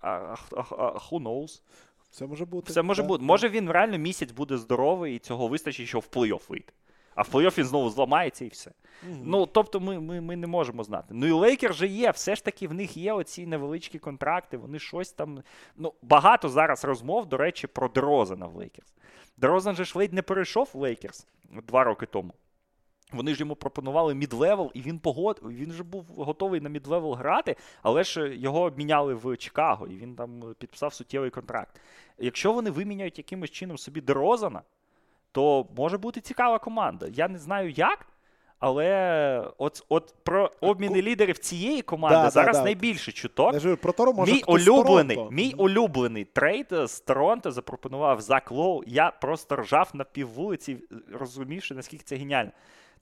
а, а, а, who knows? Все може бути. Все може бути. Може він реально місяць буде здоровий і цього вистачить, щоб в плей-офф вийти. А в плей-офф він знову зламається і все. Mm-hmm. Ну, тобто, ми ми, ми не можемо знати. Ну і Лейкер же є, все ж таки в них є оці невеличкі контракти, вони щось там. Ну, Багато зараз розмов, до речі, про Дерозана в Лейкерс. Дерозан же ж ледь не перейшов в Лейкерс два роки тому. Вони ж йому пропонували midlevel, і він погод... він же був готовий на midlevel грати, але ж його обміняли в Чикаго, і він там підписав суттєвий контракт. Якщо вони виміняють якимось чином собі Дерозана, то може бути цікава команда. Я не знаю як, але от от про обміни лідерів цієї команди да, зараз да, найбільше чуток. Я про Торо, може, мій улюблений мій улюблений трейд з Торонто запропонував Зак Лоу. Я просто ржав на піввулиці, розумівши, наскільки це геніально.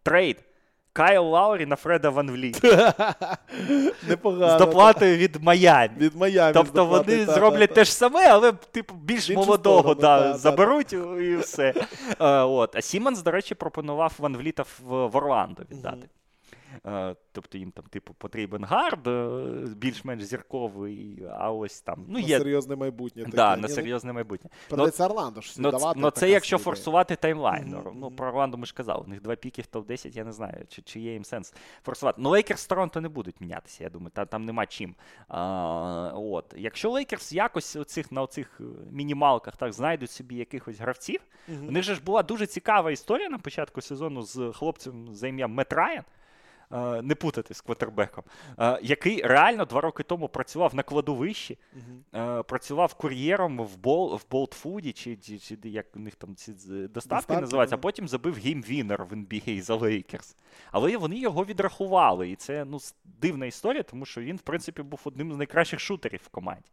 Трейд Кайл Лаурі на Фреда Ван Вліт. Непогано. З доплатою від Майамі. Від Майамі. Тобто вони та, зроблять та, те ж саме, але типу більш молодого да, заберуть і все. А, от. а Сімонс, до речі, пропонував Ван Вліта в, в Орландо віддати. Е, тобто їм там, типу, потрібен гард, е, більш-менш зірковий, а ось там. Ну, є... На серйозне майбутнє. Так, да, на ну, серйозне майбутнє. Продається Орландо ж ну, давати. Ну, це якщо форсувати timeline. Mm-hmm. Ну, про Орландо ми ж казали, у них два піки в топ-10, я не знаю, чи чи є їм сенс форсувати. Ну, Лейкерс з Торонто не будуть мінятися, я думаю, там там нема чим. А, от. Якщо Лейкерс якось оцих, на оцих е, мінімалках так знайдуть собі якихось гравців, mm-hmm. у них же ж була дуже цікава історія на початку сезону з хлопцем за ім'ям Мет Райан. Е, не путати з квотербеком, е, який реально два роки тому працював на кладовищі, uh-huh. працював кур'єром в бол, в болтфуді, чи, чи, чи як у них там ці доставки, доставки називаються, а потім забив game-winner в NBA за Лейкерс. Але вони його відрахували. І це ну, дивна історія, тому що він, в принципі, був одним з найкращих шутерів в команді.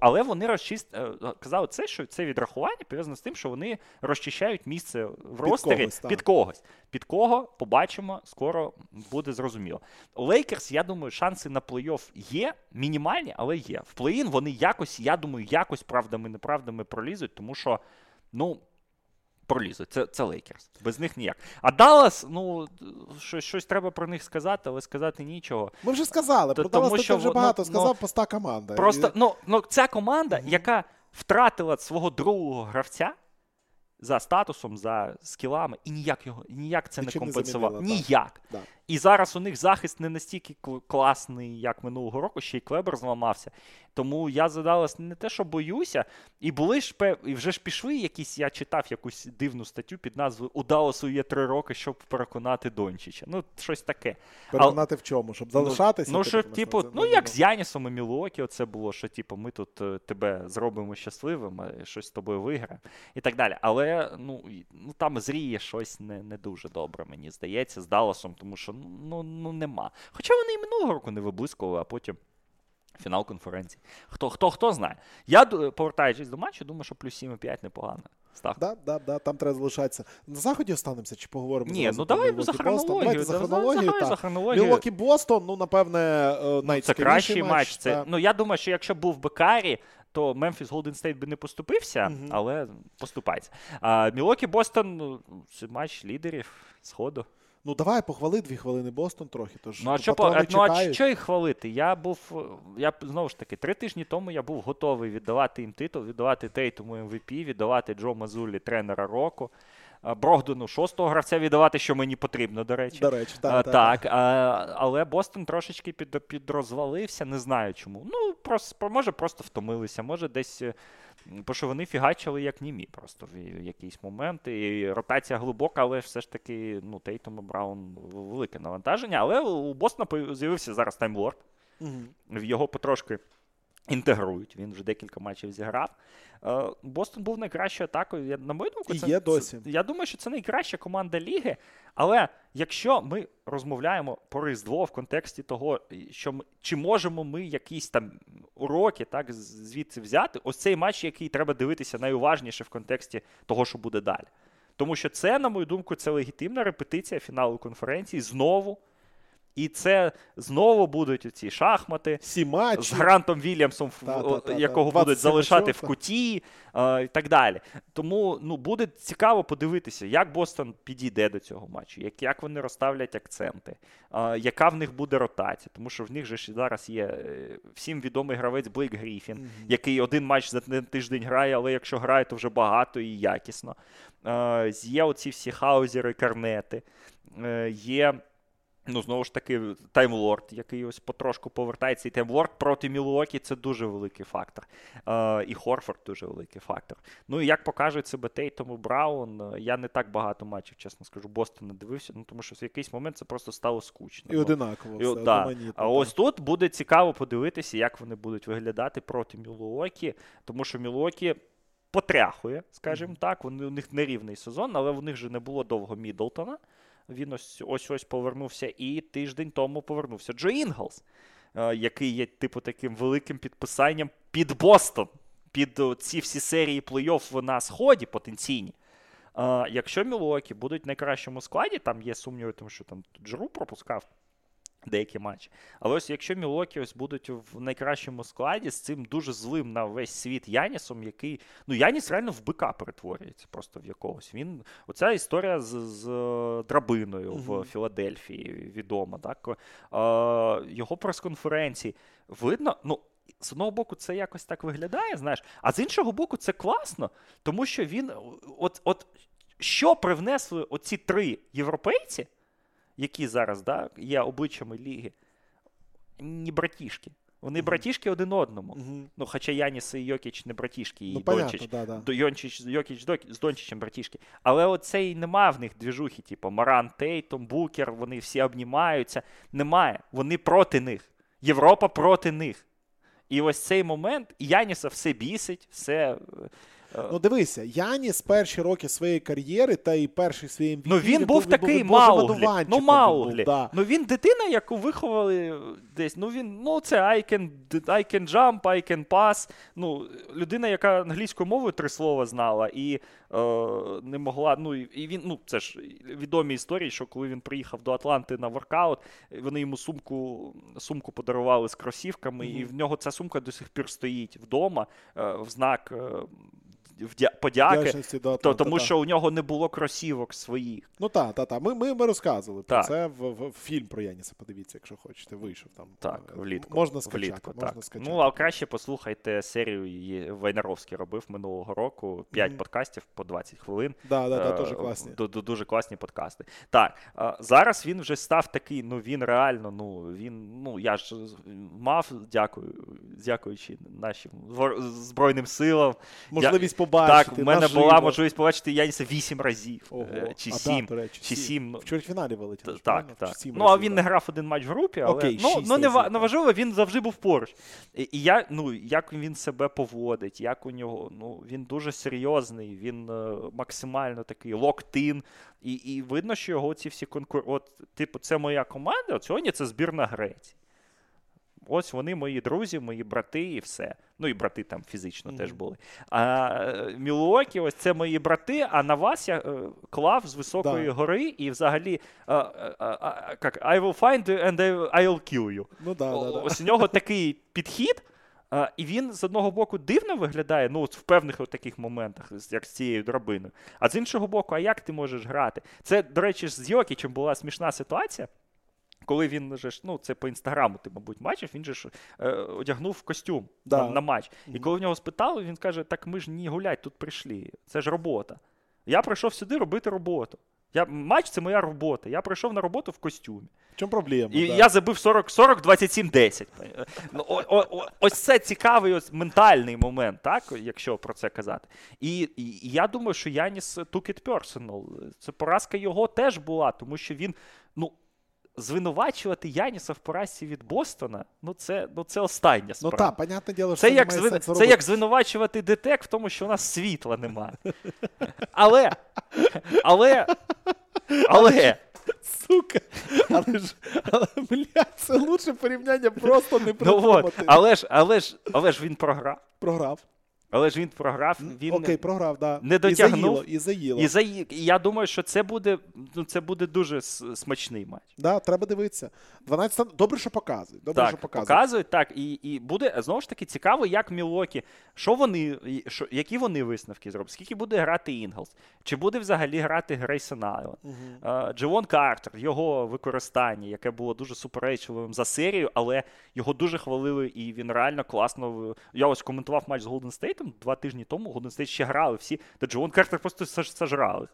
Але вони розчист... Е, казали це, що це відрахування пов'язано з тим, що вони розчищають місце в ростері під когось, під когось. Під кого побачимо, скоро буде зрозуміло. У Лейкерс, я думаю, шанси на плей-офф є, мінімальні, але є. В плей-ін вони якось, я думаю, якось правдами-неправдами пролізуть, тому що, ну пролізуть. Це це Лейкерс. Без них ніяк. А Даллас, ну, щось щось треба про них сказати, але сказати нічого. Ми вже сказали, про Даллас ти вже багато ну, сказав, поста команда. Просто ну, ну, ця команда, mm-hmm. яка втратила свого другого гравця. За статусом, за скілами, і ніяк його ніяк це Нічим не компенсував. Не ніяк. Да. І зараз у них захист не настільки класний, як минулого року, ще й Клебер зламався. Тому я задалась не те, що боюся, і були ж і вже ж пішли якісь. Я читав якусь дивну статтю під назвою У Далласу є три роки, щоб переконати Дончича. Ну, щось таке. Переконати а, в чому? Щоб залишатися? Ну, що, типу, це, ну як з Янісом і Мілуокі, оце було, що типу, ми тут е, тебе зробимо щасливим, щось з тобою виграємо і так далі. Але ну, ну там зріє щось не не дуже добре, мені здається, з Далласом, тому що ну, ну нема. Хоча вони і минулого року не виблискували, а потім. Фінал конференції. Хто хто, хто знає. Я, повертаючись до матчу, думаю, що плюс 7,5 непогано. Став. Да, да, да, там треба залишатися. На заході останемося чи поговоримо? Ні, ну давай за хронологію. Давайте за хронологію. За, за хронологію. Мілуокі Бостон, ну, напевне, е, ну, Це кращий матч. матч. Це, Ну, я думаю, що якщо був би Каррі, то Мемфіс Голден Стейт би не поступився, mm але поступається. А Мілуокі Бостон, ну, це матч лідерів сходу. Ну, давай похвали дві хвилини Бостон трохи. Тож Ну, а що по, ну, а що їх хвалити? Я був, я знову ж таки, три тижні тому я був готовий віддавати їм титул, віддавати Тейтому MVP, віддавати Джо Мазулі тренера року. Брогдону шостого гравця віддавати, що мені потрібно, до речі. До речі, так. А, так, так а, Але Бостон трошечки під, підрозвалився, не знаю чому. Ну, просто, може, просто втомилися, може, десь Бо що вони фігачили як німі просто в якийсь момент. І ротація глибока, але все ж таки ну, Тейтом і Браун велике навантаження. Але у Бостона з'явився зараз таймлорд. Угу. В його потрошки інтегрують. Він вже декілька матчів зіграв. Е, Бостон був найкращою атакою. Я, На мою думку, це, є досі. Це, я думаю, що це найкраща команда ліги. Але якщо ми розмовляємо про Різдво в контексті того, що ми, чи можемо ми якісь там уроки так, звідси взяти, ось цей матч, який треба дивитися найуважніше в контексті того, що буде далі. Тому що це, на мою думку, це легітимна репетиція фіналу конференції знову. І це знову будуть ці шахмати Всі матчі. з Грантом Вільямсом, Та, та, та, та. якого будуть залишати в куті е, і так далі. Тому ну, буде цікаво подивитися, як Бостон підійде до цього матчу, як, як вони розставлять акценти, е, яка в них буде ротація. Тому що в них же зараз є е, всім відомий гравець Блейк Гріфін, Мгм. який один матч за тиждень грає, але якщо грає, то вже багато і якісно. Е, є оці всі хаузери, карнети, е, є. Ну, знову ж таки, Таймлорд, який ось потрошку повертається. І Таймлорд проти Мілуокі це дуже великий фактор. Е, і Хорфорд дуже великий фактор. Ну і як покажуть себе Тейтум і Браун, е, я не так багато матчів, чесно скажу, Бостона дивився, ну тому що в якийсь момент це просто стало скучно. І Ну, одинаково. і все, да. А ось тут буде цікаво подивитися, як вони будуть виглядати проти Мілуокі, тому що Мілуокі потряхує, скажімо так. Вони, у них нерівний сезон, але в них же не було довго Мідлтона. Він ось ось повернувся, і тиждень тому повернувся Джо Інглс, е, який є, типу, таким великим підписанням під Бостон, під ці всі серії плей-офф на сході потенційні. Е, якщо Мілуокі будуть в найкращому складі, там є сумніви, тому що там Джеру пропускав деякі матчі. Але ось якщо Мілокі ось будуть в найкращому складі з цим дуже злим на весь світ Янісом, який. Ну, Яніс реально в бика перетворюється просто в якогось. Він. Оця історія з, з е, драбиною в Філадельфії відома. Так? Е, його прес-конференції. Видно, ну. З одного боку, це якось так виглядає, знаєш, а з іншого боку, це класно, тому що він. От, от що привнесли оці три європейці, які зараз да, є обличчями ліги, не братішки. Вони Мгм. братішки один одному. Мгм. Ну, хоча Яніс і Йокіч не братішки, і Ну, Дончич. да, да. Йончич, Йокіч з Дончичем братішки. Але оцей нема в них двіжухи, типу Маран Тейтом, Букер, вони всі обнімаються. Немає. Вони проти них. Європа проти них. І ось цей момент і Яніса все бісить, все. Е, Ну дивися, Яніс перші роки своєї кар'єри та і перший свій MVP, Ну він був такий Мауглі. Ну, Мауглі. був, да. Ну він дитина, яку виховали десь. Ну він, ну це I can, I can jump, I can pass. Ну, людина, яка англійською мовою три слова знала і е, не могла. Ну і він, ну це ж відомі історії, що коли він приїхав до Атланти на воркаут, вони йому сумку, сумку подарували з кросівками, і в нього ця сумка до сих пір стоїть вдома е, в знак. е, Подяки, до то, тому та. що у нього не було кросівок своїх. Ну так, так, так. Ми, ми, ми розказували про це в, в, в фільм про Яніса. Подивіться, якщо хочете. Вийшов там. Так, Е, влітку. Можна скачати. влітку, можна так. скачати. Ну, а краще послухайте серію її Вайнаровський робив минулого року. П'ять Мгм. подкастів по 20 хвилин. Да, да, да, Е, дуже класні. ду- ду- Дуже класні подкасти. Так, зараз він вже став такий, ну він реально, ну він, ну я ж мав, дякую, дякуючи нашим Збройним силам. Можливість побачити. так, в мене наживо. була можливість побачити Яніса вісім разів. Ого. е, Чи а, сім. Да, чи сім, В чвертьфіналі вилетів. Так, правильно? так. Чи Ну, а він не грав один матч в групі, але Окей, ну, ну не, разів, не важливо, він завжди був поруч. І, і я, ну, як він себе поводить, як у нього, ну, він дуже серйозний, він е, максимально такий локтин. І, і видно, що його ці всі конкур... От, типу, це моя команда, от сьогодні це збірна Греції. Ось вони мої друзі, мої брати і все. Ну і брати там фізично Мгм. теж були. А е, Мілуокі, ось це мої брати, а на вас я е, клав з високої Да. гори і взагалі е, е, е, е, як, I will find you and I- I'll kill you. Ну да, О- да, да. Ось у нього такий підхід, а, і він з одного боку дивно виглядає, ну в певних от таких моментах, як з цією драбиною. А з іншого боку, а як ти можеш грати? Це, до речі, з Йокічем була смішна ситуація. Коли він же ж, ну це по інстаграму, ти, мабуть, бачив, він же ж е, одягнув костюм Да. на, на матч. І коли в нього спитали, він каже: Так ми ж не гулять, тут прийшли. Це ж робота. Я прийшов сюди робити роботу. Я, матч це моя робота. Я прийшов на роботу в костюмі. В чому проблема? І да. я забив 40, 40 27, 10. Ну, ось це цікавий ось ментальний момент, так, якщо про це казати. І, і, і я думаю, що Яніс took it personal. Це поразка його теж була, тому що він, ну. Звинувачувати Яніса в поразці від Бостона, ну це, ну це остання Ну так, понятне діло, що Це як, звин... це як звинувачувати ДТЕК в тому, що у нас світла немає. Але. Але. Але. Сука. Але ж, але, блядь, це лучше порівняння просто не Ну от, але ж, але ж, але ж він програв. Програв. Але ж він програв, він окей, програв, да. не дотягнув. І заїло, і заїло. і, за... і я думаю, що це буде, ну, це буде дуже смачний матч. Да, треба дивитися. 12 Добре, що показують. Добре, так, що показують. показують, так, і, і буде знову ж таки цікаво, як Мілуокі, що вони, що, які вони висновки зроблять, скільки буде грати Інглс, чи буде взагалі грати Грейсон Аллен. Е, Джевон Картер, його використання, яке було дуже суперечливим за серію, але його дуже хвалили, і він реально класно. Я ось коментував матч з Голден Стейтом два тижні тому. Голден Стейт ще грали всі, та Джевон Картер просто саж- сожрали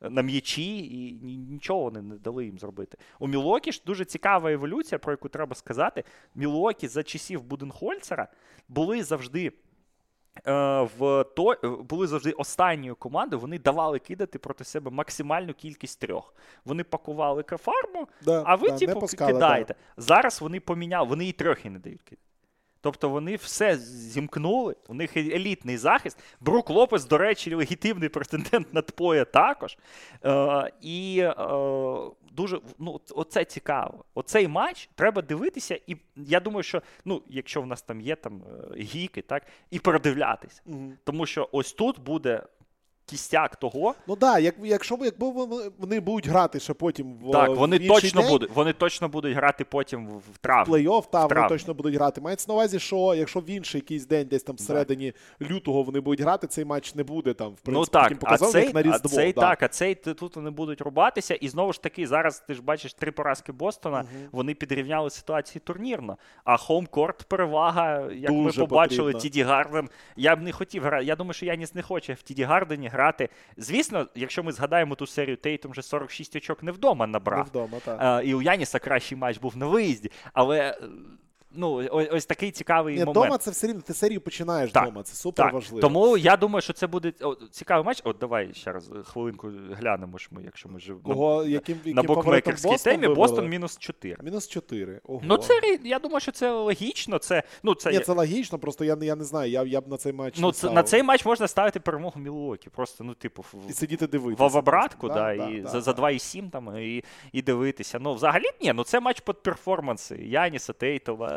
на м'ячі, і нічого вони не дали їм зробити. У Мілуокі ж дуже цікава еволюція, про яку треба сказати. Мілуокі за часів Буденхольцера були завжди. е, В то е, були завжди останньою командою. Вони давали кидати проти себе максимальну кількість трьох. Вони пакували кафарму, Да, а ви, да, типу, кидаєте. Зараз вони поміняли, вони і трьох і не дають кидати. Тобто вони все зімкнули, у них елітний захист. Брук Лопес, до речі, легітимний претендент на Тпоя також. Е, і е, дуже ну, оце цікаво. Оцей матч треба дивитися, і я думаю, що ну, якщо в нас там є там е, гіки, так, і передивлятися. Угу. Тому що ось тут буде кістяк того. Ну так, да, як, якщо якби вони, будуть грати ще потім в Так, вони інший точно день, будуть. Вони точно будуть грати потім в, в травні. Плей-офф, та вони точно будуть грати. Мається на увазі, що якщо в інший якийсь день, десь там всередині лютого вони будуть грати, цей матч не буде там, в принципі, ну так, таким а цей, як на а цей да. так, а цей тут вони будуть рубатися. І знову ж таки, зараз ти ж бачиш три поразки Бостона. Вони підрівняли ситуацію турнірно. А хоумкорт перевага, як ми побачили, потрібно. Тіді Гарден. Я б не хотів грати. Я думаю, що Яніс не хоче в Тіді Гардені грати. Звісно, якщо ми згадаємо ту серію, Тейтум вже 46 очок не вдома Не набрав. вдома, так. Е, і у Яніса кращий матч був на виїзді. Але е, ну, ось, ось такий цікавий Ні, момент. вдома це все рівно, ти серію починаєш Так, вдома, це супер Так, важливо. тому я думаю, що це буде о, цікавий матч. От давай ще раз е, хвилинку глянемо, ж ми, якщо ми вже Кого, на, яким, на яким букмекерській Бостон темі вибрали? Бостон мінус 4. Мінус 4. Ого. Ну, це я думаю, що це логічно. Це, ну, це, Ні, це логічно, просто я, я не знаю, я, я б на цей матч ну, не це, на цей матч можна ставити перемогу Мілуокі. Просто, ну, типу, в- І сидіти дивитися. в обратку, да, Да, і да, за, да, за да. 2,7 там і, і дивитися. Ну, взагалі, ні, ну це матч під перформанси. Яніса, Тейтова,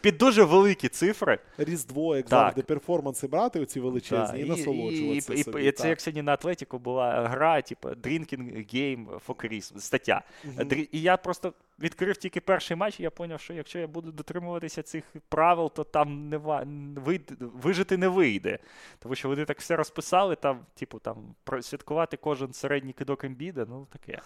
під, дуже, великі цифри. Різдво, як завжди, перформанси брати оці величезні і, насолоджуватися. і це як сьогодні на Атлетіку була гра, типу Drinking Game for Christmas, стаття. І я просто відкрив тільки перший матч, і я зрозумів, що якщо я буду дотримуватися цих правил, то там не вийде- вижити не вийде. Тому що вони так все розписали, там, типу, там, святкувати кожен середній кидок ембіда, ну таке.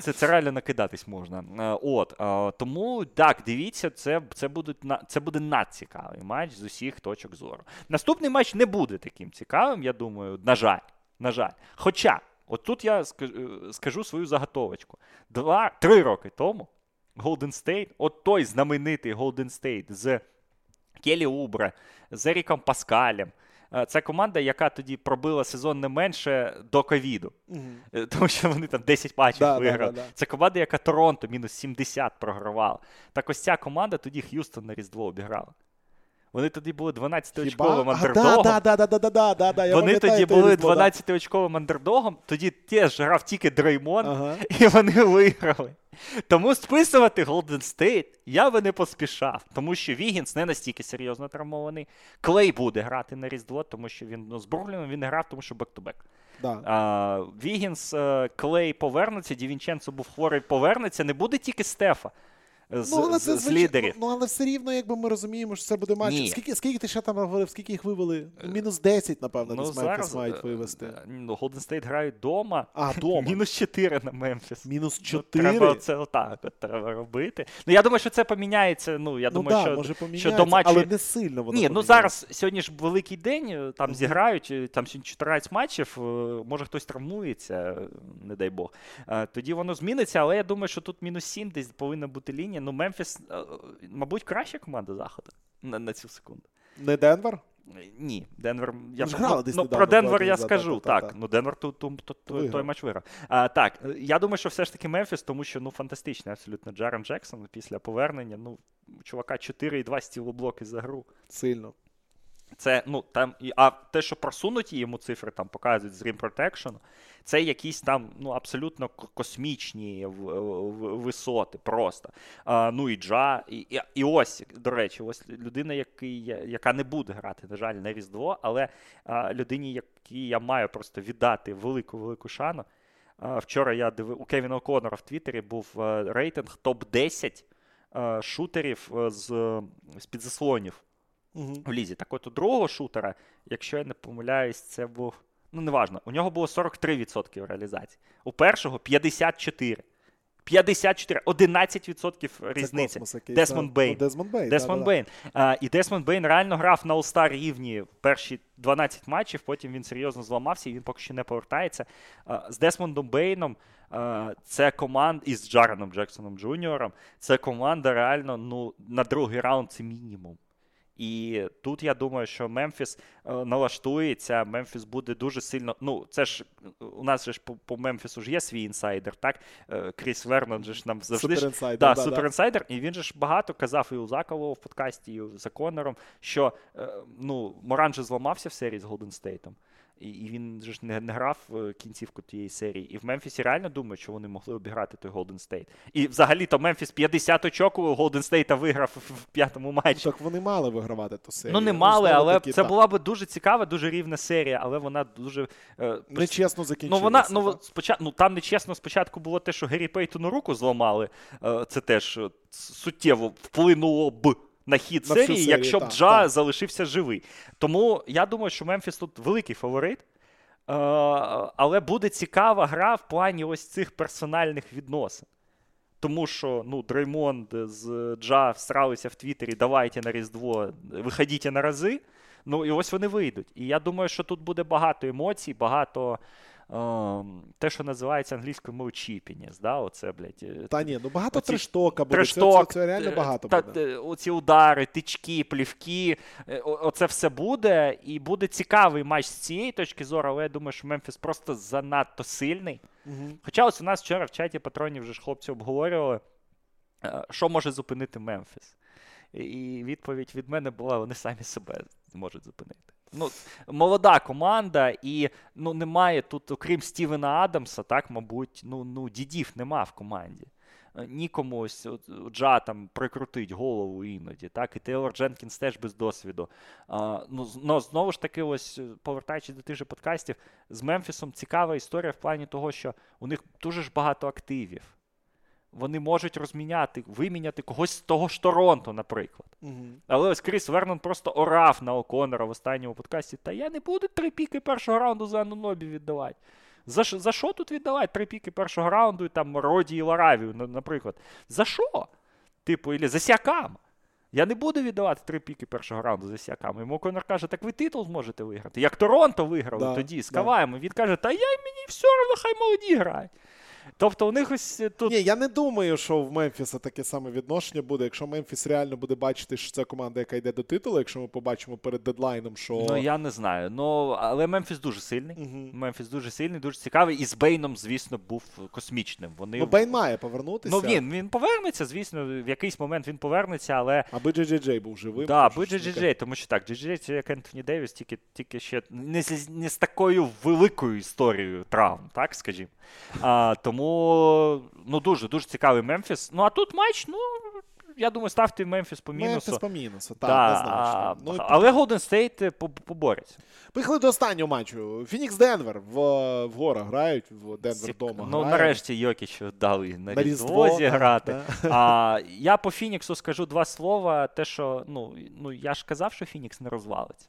Це, це реально накидатись можна. Е, От, е, тому так, дивіться, це, це, будуть, це буде надцікавий матч з усіх точок зору. Наступний матч не буде таким цікавим, я думаю, на жаль. На жаль. Хоча, от тут я скажу, е, свою заготовочку. Два, три роки тому Golden State, от той знаменитий Golden State з Келі Убре, з Еріком Паскалем. е, Це команда, яка тоді пробила сезон не менше до ковіду. Е, Тому що вони там 10 матчів Да, да, виграли. да, да. Це команда, яка Торонто мінус 70 програвала. Так ось ця команда тоді Х'юстон на Різдво обіграла. Вони тоді були 12-очковим андердогом. Вони тоді були 12-очковим андердогом, тоді теж грав тільки Дреймон, ага. і вони виграли. Тому списувати Голден Стейт я би не поспішав, тому що Вігінс не настільки серйозно травмований. Клей буде грати на Різдво, тому що він ну, з Брукліном він грав, тому що back-to-back. Да. Вігінс, е, Клей повернеться, Дівінченцо був хворий, повернеться, не буде тільки Стефа з, Ну, але з, це з лідерів. Ну, але все рівно, якби ми розуміємо, що це буде матч. Ні. Скільки, скільки ти ще там говорив, скільки їх вивели? Мінус 10, напевно, Ну, десь зараз мають е, вивести. е, Ну, Golden State грають вдома. А, дома. Мінус 4 на Мемфіс. Мінус Ну, 4? треба це отак от треба робити. Ну, я думаю, що це поміняється. Ну, я ну, думаю, да, що, може що до матчу. але не сильно воно Ні, ну зараз сьогодні ж великий день, е, там зіграють, е, там сьогодні 14 матчів, е, може хтось травмується, е, не дай Бог. Е, Тоді воно зміниться, але я думаю, що тут мінус 7 десь повинна бути лінія. Ну, Мемфіс, е, мабуть, краща команда заходу на, на цю секунду. Не Денвер? Ні, Денвер. Я ж ну, десь ну, недавно, про Денвер я скажу. назад, та, так, та. ну Денвер ту, ту, ту, ту, той матч виграв. А, так, я думаю, що все ж таки Мемфіс, тому що ну фантастичний абсолютно Джарен Джексон після повернення. Ну, чувака 4,2 стілоблоки за гру. Сильно. Це, ну, там, а те, що просунуті йому цифри, там показують з Rim Protection, це якісь там ну, абсолютно космічні висоти просто. А, ну і Джа, і, і, і ось, до речі, ось людина, який, яка не буде грати, на жаль, на Різдво, але а, людині, якій я маю просто віддати велику-велику шану. А, вчора я дивив, у Кевіна О'Коннора в Твіттері був е, рейтинг топ-10 е, шутерів е, з, з під заслонів Угу. в лізі. Так от у другого шутера, якщо я не помиляюсь, це був. Ну, неважно, у нього було 43% реалізації. У першого 54. 54, 11% різниця. Десмонд Бейн. Десмонд Бейн. Десмонд Бейн. І Десмонд Бейн реально грав на All-Star рівні перші 12 матчів, потім він серйозно зламався і він поки що не повертається. А, з Десмондом Бейном а, це команда із Джареном Джексоном Джуніором. Це команда реально ну, на другий раунд це мінімум. І тут я думаю, що Мемфіс е, налаштується, Мемфіс буде дуже сильно. Ну, це ж у нас же ж по, по Мемфісу ж є свій інсайдер, так? Е, Кріс Вернон же ж нам завжди. Суперінсайдер, Да, да, да. і він же ж багато казав і у Зака Лоу в подкасті, і з О'Коннором, що е, ну, Моран же зламався в серії з Голден Стейтом. І, і він же ж не, не грав е, кінцівку тієї серії. І в Мемфісі реально думають, що вони могли обіграти той Голден Стейт. І взагалі-то Мемфіс 50 очок у Голден Стейта виграв в, п'ятому матчі. Так вони мали вигравати ту серію. Ну, не мали, знову але таки, це так. була б дуже цікава, дуже рівна серія, але вона дуже. е, Нечесно Ну, вона, ну, спочатку, ну, там нечесно спочатку було те, що Гері Пейтону руку зламали. Е, Це теж е, суттєво вплинуло б на хід На серії, серію, якщо б Джа так. залишився живий. Тому я думаю, що Мемфіс тут великий фаворит. Е, Але буде цікава гра в плані ось цих персональних відносин. Тому що ну, Дреймонд з Джа всралися в Твіттері, давайте на Різдво, виходіть на раз. Ну і ось вони вийдуть. І я думаю, що тут буде багато емоцій, багато те, що називається англійською мовою чіпінес. Да? Оце, блядь, е, Та ні, ну багато оці трештока буде. трешток, Це, це, це реально е, багато та, буде. е, Оці удари, тички, плівки. Оце все буде. І буде цікавий матч з цієї точки зору, але я думаю, що Мемфіс просто занадто сильний. Мгм. Хоча ось у нас вчора в чаті патронів вже ж хлопці обговорювали, що може зупинити Мемфіс. І відповідь від мене була: вони самі себе можуть зупинити. Ну, молода команда, і ну, немає тут, окрім Стівена Адамса, так, мабуть, ну, ну, дідів нема в команді. Нікому ось Джа там прикрутить голову іноді, так, і Тейлор Дженкінс теж без досвіду. А, ну, ну, знову ж таки, ось повертаючись до тих же подкастів, з Мемфісом цікава історія в плані того, що у них дуже ж багато активів. Вони можуть розміняти, виміняти когось з того ж Торонто, наприклад. Мгм. Але ось Кріс Вернон просто орав на О'Коннора в останньому подкасті. Та я не буду три піки першого раунду за Анунобі віддавати. За, що- за що тут віддавати три піки першого раунду і там Роді і Ларавію, наприклад? За що? Типу, ілі за сякам. Я не буду віддавати три піки першого раунду за сякам. Йому Конор каже, так ви титул зможете виграти. Як Торонто виграли Да, тоді з да. Каваєм. Він каже, та я мені все одно, хай молоді грають. Тобто у них ось е, тут. Ні, я не думаю, що в Мемфіса таке саме відношення буде. Якщо Мемфіс реально буде бачити, що це команда, яка йде до титулу, якщо ми побачимо перед дедлайном, що. Ну я не знаю. Ну, але Мемфіс дуже сильний. Мгм. Мемфіс дуже сильний, дуже цікавий. І з Бейном, звісно, був космічним. Вони... Ну, Бейн має повернутися. Ну, він, він повернеться, звісно, в якийсь момент він повернеться, але. Аби Джей Джей був живим. Да, то ж. Джей, тому що так, Джей це як Ентоні Девіс, тільки, тільки ще не з, не з такою великою історією травм, так скажімо. А, тому ну, дуже дуже цікавий Мемфіс. Ну а тут матч, ну я думаю, ставте Мемфіс по мінусу. Мемфіс по мінусу, так, Да, однозначно. а, Ну, і але Голден Стейт побореться. Поїхали до останнього матчу. Фінікс Денвер в, в горах грають, в Денвер Цік- вдома Ну, грає. нарешті Йокічу дали на, На Різдво, зіграти. да. А, я по Фініксу скажу два слова. Те, що ну, ну я ж казав, що Фінікс не розвалиться.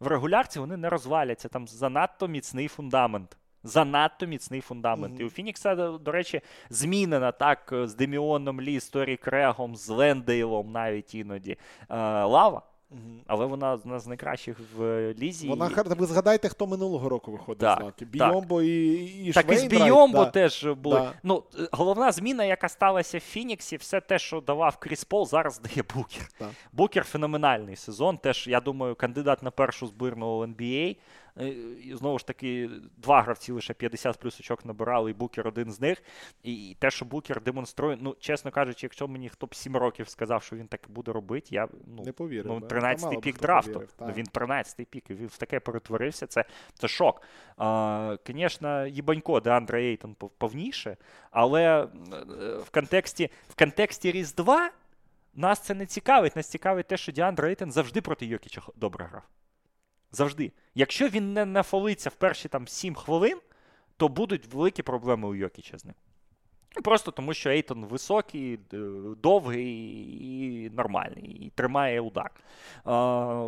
В регулярці вони не розваляться. Там занадто міцний фундамент. Занадто міцний фундамент. Мгм. І у Фінікса, до речі, змінена так з Деміоном Лі, з Торі Крегом, з Лендейлом навіть іноді. Е, лава, але вона одна з найкращих в лізі. Вона ви згадайте, хто минулого року виходив Так, з лавки. так. Бійомбо і, і Так і з Бійомбо да. теж були. Да. Ну, е, головна зміна, яка сталася в Фініксі, все те, що давав Кріс Пол, зараз дає Букер. Да. Букер феноменальний сезон. Теж, я думаю, кандидат на першу збірну в NBA. Е, і знову ж таки, два гравці лише 50 плюс очок набирали, і Букер один з них. І те, що Букер демонструє, ну, чесно кажучи, якщо мені хто б 7 років сказав, що він так буде робити, я ну, Не повірив. ну 13-й пік драфту. Ну, він 13-й пік, і він в таке перетворився. Це, це шок. Звісно, їбанько, де Андре Ейтон повніше, але е, в контексті, в контексті Різдва нас це не цікавить. Нас цікавить те, що Діандре Ейтон завжди проти Йокіча добре грав. Завжди. Якщо він не нафолиться в перші там 7 хвилин, то будуть великі проблеми у Йокіча з ним. Ну, Просто тому, що Ейтон високий, довгий і нормальний, і тримає удар.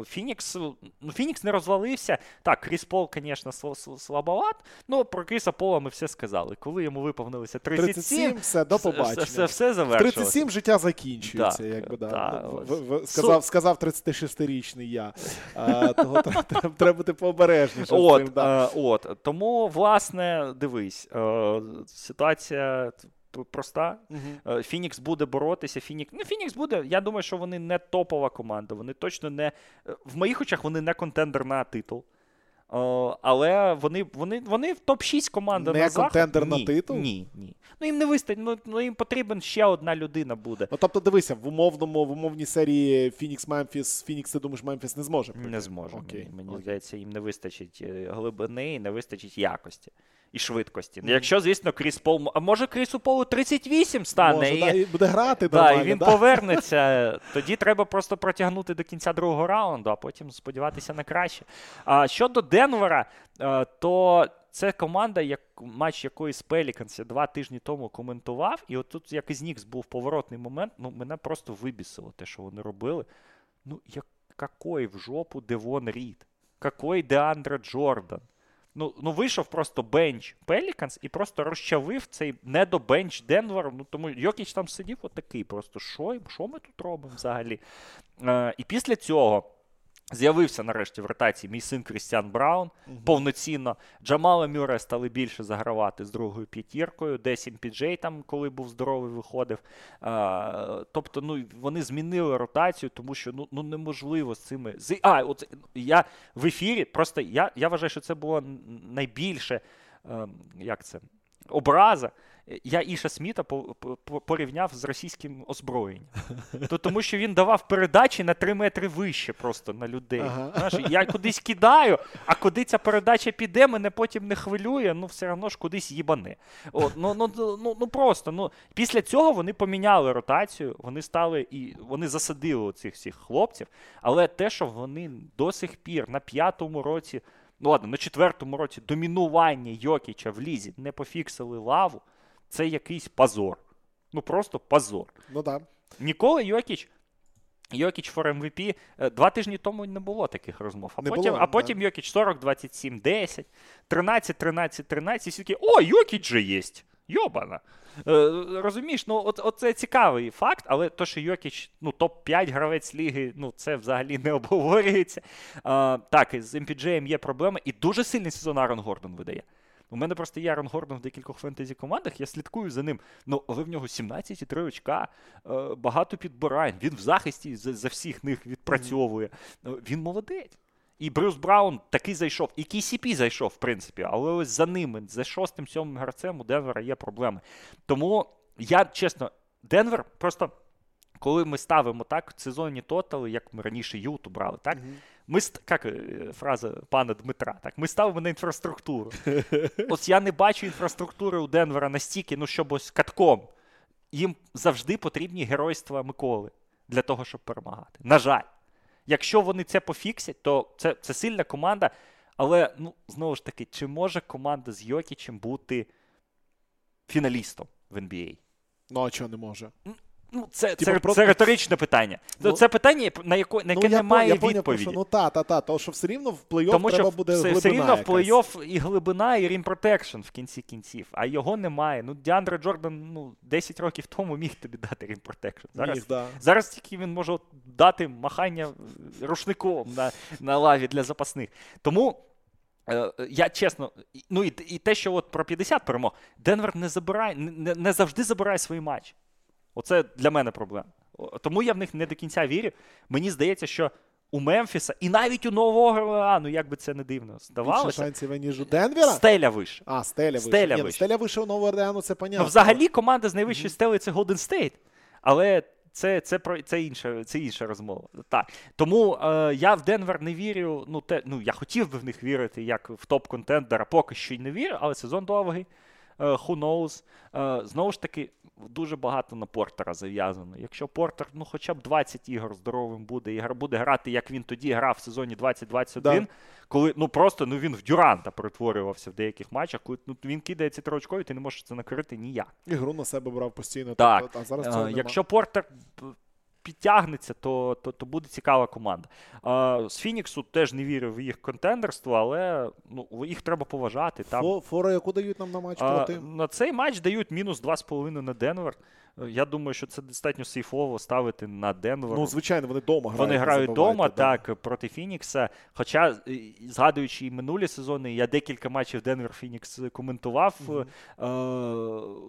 Фінікс, ну, Фінікс не розвалився. Так, Кріс Пол, звісно, слабоват. Ну, про Кріса Пола ми все сказали. Коли йому виповнилося 37, 37, все, до побачення. все, все В завершилося. 37 життя закінчується, Так, якби да. так, Ну, ось. в- в- сказав, сказав 36-річний я. А, того тр- тр- треба бути пообережніше. з цим, От, да. е, от, тому, власне, дивись, е, ситуація проста. Е, Фінікс буде боротися. Фінікс, ну, Фінікс буде. Я думаю, що вони не топова команда. Вони точно не. е, В моїх очах вони не контендер на титул. Е, але вони, вони, вони в топ-6 команда Не на захід. контендер на титул? Ні, ні. Ну їм не вистачить, ну, ну їм потрібен ще одна людина буде. Ну, тобто, дивися, в умовному, в умовній серії Фінікс Мемфіс, Фінікс, ти думаєш, Мемфіс не зможе? Не зможе. Окей. Мені, мені окей. здається, їм не вистачить глибини і не вистачить якості і швидкості. Якщо, звісно, Кріс Пол. А може Крісу Полу 38 стане Може, і, да, і буде грати да, і він да? повернеться. Тоді треба просто протягнути до кінця другого раунду, а потім сподіватися на краще. А щодо Денвера, е, то це команда, як матч якої з Пеліканс я два тижні тому коментував. І от тут, як із Нікс був поворотний момент, ну мене просто вибісило те, що вони робили. Ну, как, какой в жопу Девон Рід? Какой Деандре Джордан? Ну, ну вийшов просто бенч Пеліканс і просто розчавив цей недобенч Денвер. Ну тому Йокіч там сидів отакий. Просто що, що ми тут робимо взагалі? Е, і після цього з'явився нарешті в ротації мій син Крістіан Браун повноцінно. Джамала Мюррея стали більше загравати з другою п'ятіркою. Десь Піджей там, коли був здоровий, виходив. А, тобто, ну вони змінили ротацію, тому що ну, ну неможливо з цими. А, от я в ефірі просто я, я вважаю, що це було найбільше. ем, як це? Образа. Я Іша Сміта по- по- порівняв з російським озброєнням. То, тому що він давав передачі на 3 метри вище просто на людей. Ага. Знаєш, я кудись кидаю, а куди ця передача піде, мене потім не хвилює, ну все одно ж кудись їбане. От, ну, ну, ну, ну просто. Ну, після цього вони поміняли ротацію, вони стали і вони засадили цих всіх хлопців. Але те, що вони до сих пір на п'ятому році, ну ладно, на четвертому році домінування Йокіча в лізі не пофіксили лаву, це якийсь позор. Ну просто позор. Ну так. Ніколи Йокіч. Йокіч for MVP. е, Два тижні тому не було таких розмов. А Не потім, було, а потім Йокіч 40, 27, 10, 13, 13, 13. І всі такі, о, Йокіч же є. Йобана. Е, розумієш, ну от, от це цікавий факт, але то, що Йокіч, ну, топ-5 гравець ліги, ну це взагалі не обговорюється. А, так, з MPJ є проблеми, і дуже сильний сезон Арон Гордон видає. У мене просто є Арон Гордон в декількох фентезі командах, я слідкую за ним. Ну, але в нього 17,3 очка, е, багато підбирань. Він в захисті за, за всіх них відпрацьовує. Е, Він молодець. І Брюс Браун таки зайшов, і KCP зайшов, в принципі, але ось за ними, за шостим, сьомим гравцем у Денвера є проблеми. Тому я чесно, Денвер просто. Коли ми ставимо так сезонні тотали, як ми раніше Юту брали, так? Ми як е, фраза пана Дмитра, так ми ставимо на інфраструктуру. Ось я не бачу інфраструктури у Денвера настільки, ну щоб ось катком. Їм завжди потрібні геройства Миколи для того, щоб перемагати. На жаль, якщо вони це пофіксять, то це, це сильна команда. Але ну знову ж таки, чи може команда з Йокічем бути фіналістом в NBA? Ну, а чого не може? Ну, це, Типу, це, просто- це риторичне питання. Ну, це питання, на, яко, на яке я, немає я поняв, відповіді. що, ну та, та, та, то що все рівно в плей-офф Тому треба що буде все, глибина все рівно в якась. плей-офф і глибина, і rim protection в кінці кінців, а його немає. Ну, Діандре Джордан ну, 10 років тому міг тобі дати rim protection. Зараз, Міг, да. зараз тільки він може от дати махання рушником на, на лаві для запасних. Тому. е, Я чесно, і- ну і, і те, що от про 50 перемог, Денвер не забирає, не, не завжди забирає свої матчі. Оце для мене проблема. Тому я в них не до кінця вірю. Мені здається, що у Мемфіса і навіть у Нового Орлеану, як би це не дивно Більше здавалося. шансів, ніж у Денвера? Стеля вище. А, стеля вище. Стеля Ні, ну, стеля вище у Нового Орлеану, це понятно. Ну, взагалі, команда з найвищою стелею це Golden State. Але це, це, про, це, інша, це інша розмова. Так. Тому е, я в Денвер не вірю. Ну, те, ну, я хотів би в них вірити як в топ-контендера, поки що й не вірю, але сезон довгий. Е, who knows. Е, знову ж таки, дуже багато на Портера зав'язано. Якщо Портер, ну, хоча б 20 ігор здоровим буде і буде грати, як він тоді грав в сезоні 2021, Да. коли ну просто ну він в Дюранта перетворювався в деяких матчах, коли ну, він кидає ці трочкові, ти не можеш це накрити ніяк. Ігру на себе брав постійно. Так. тобто, а зараз цього цього нема. Якщо Портер п- підтягнеться, то, то, то буде цікава команда. Е, З Фініксу теж не вірю в їх контендерство, але ну, їх треба поважати. Там, Фо- Фора, яку дають нам на матч а, проти? на цей матч дають мінус 2,5 на Денвер. Е, Я думаю, що це достатньо сейфово ставити на Денвер. Ну, звичайно, вони вдома грають. Вони грають вдома, да. так, проти Фінікса. Хоча, е, згадуючи і минулі сезони, я декілька матчів Денвер Фінікс коментував. Мгм. Е,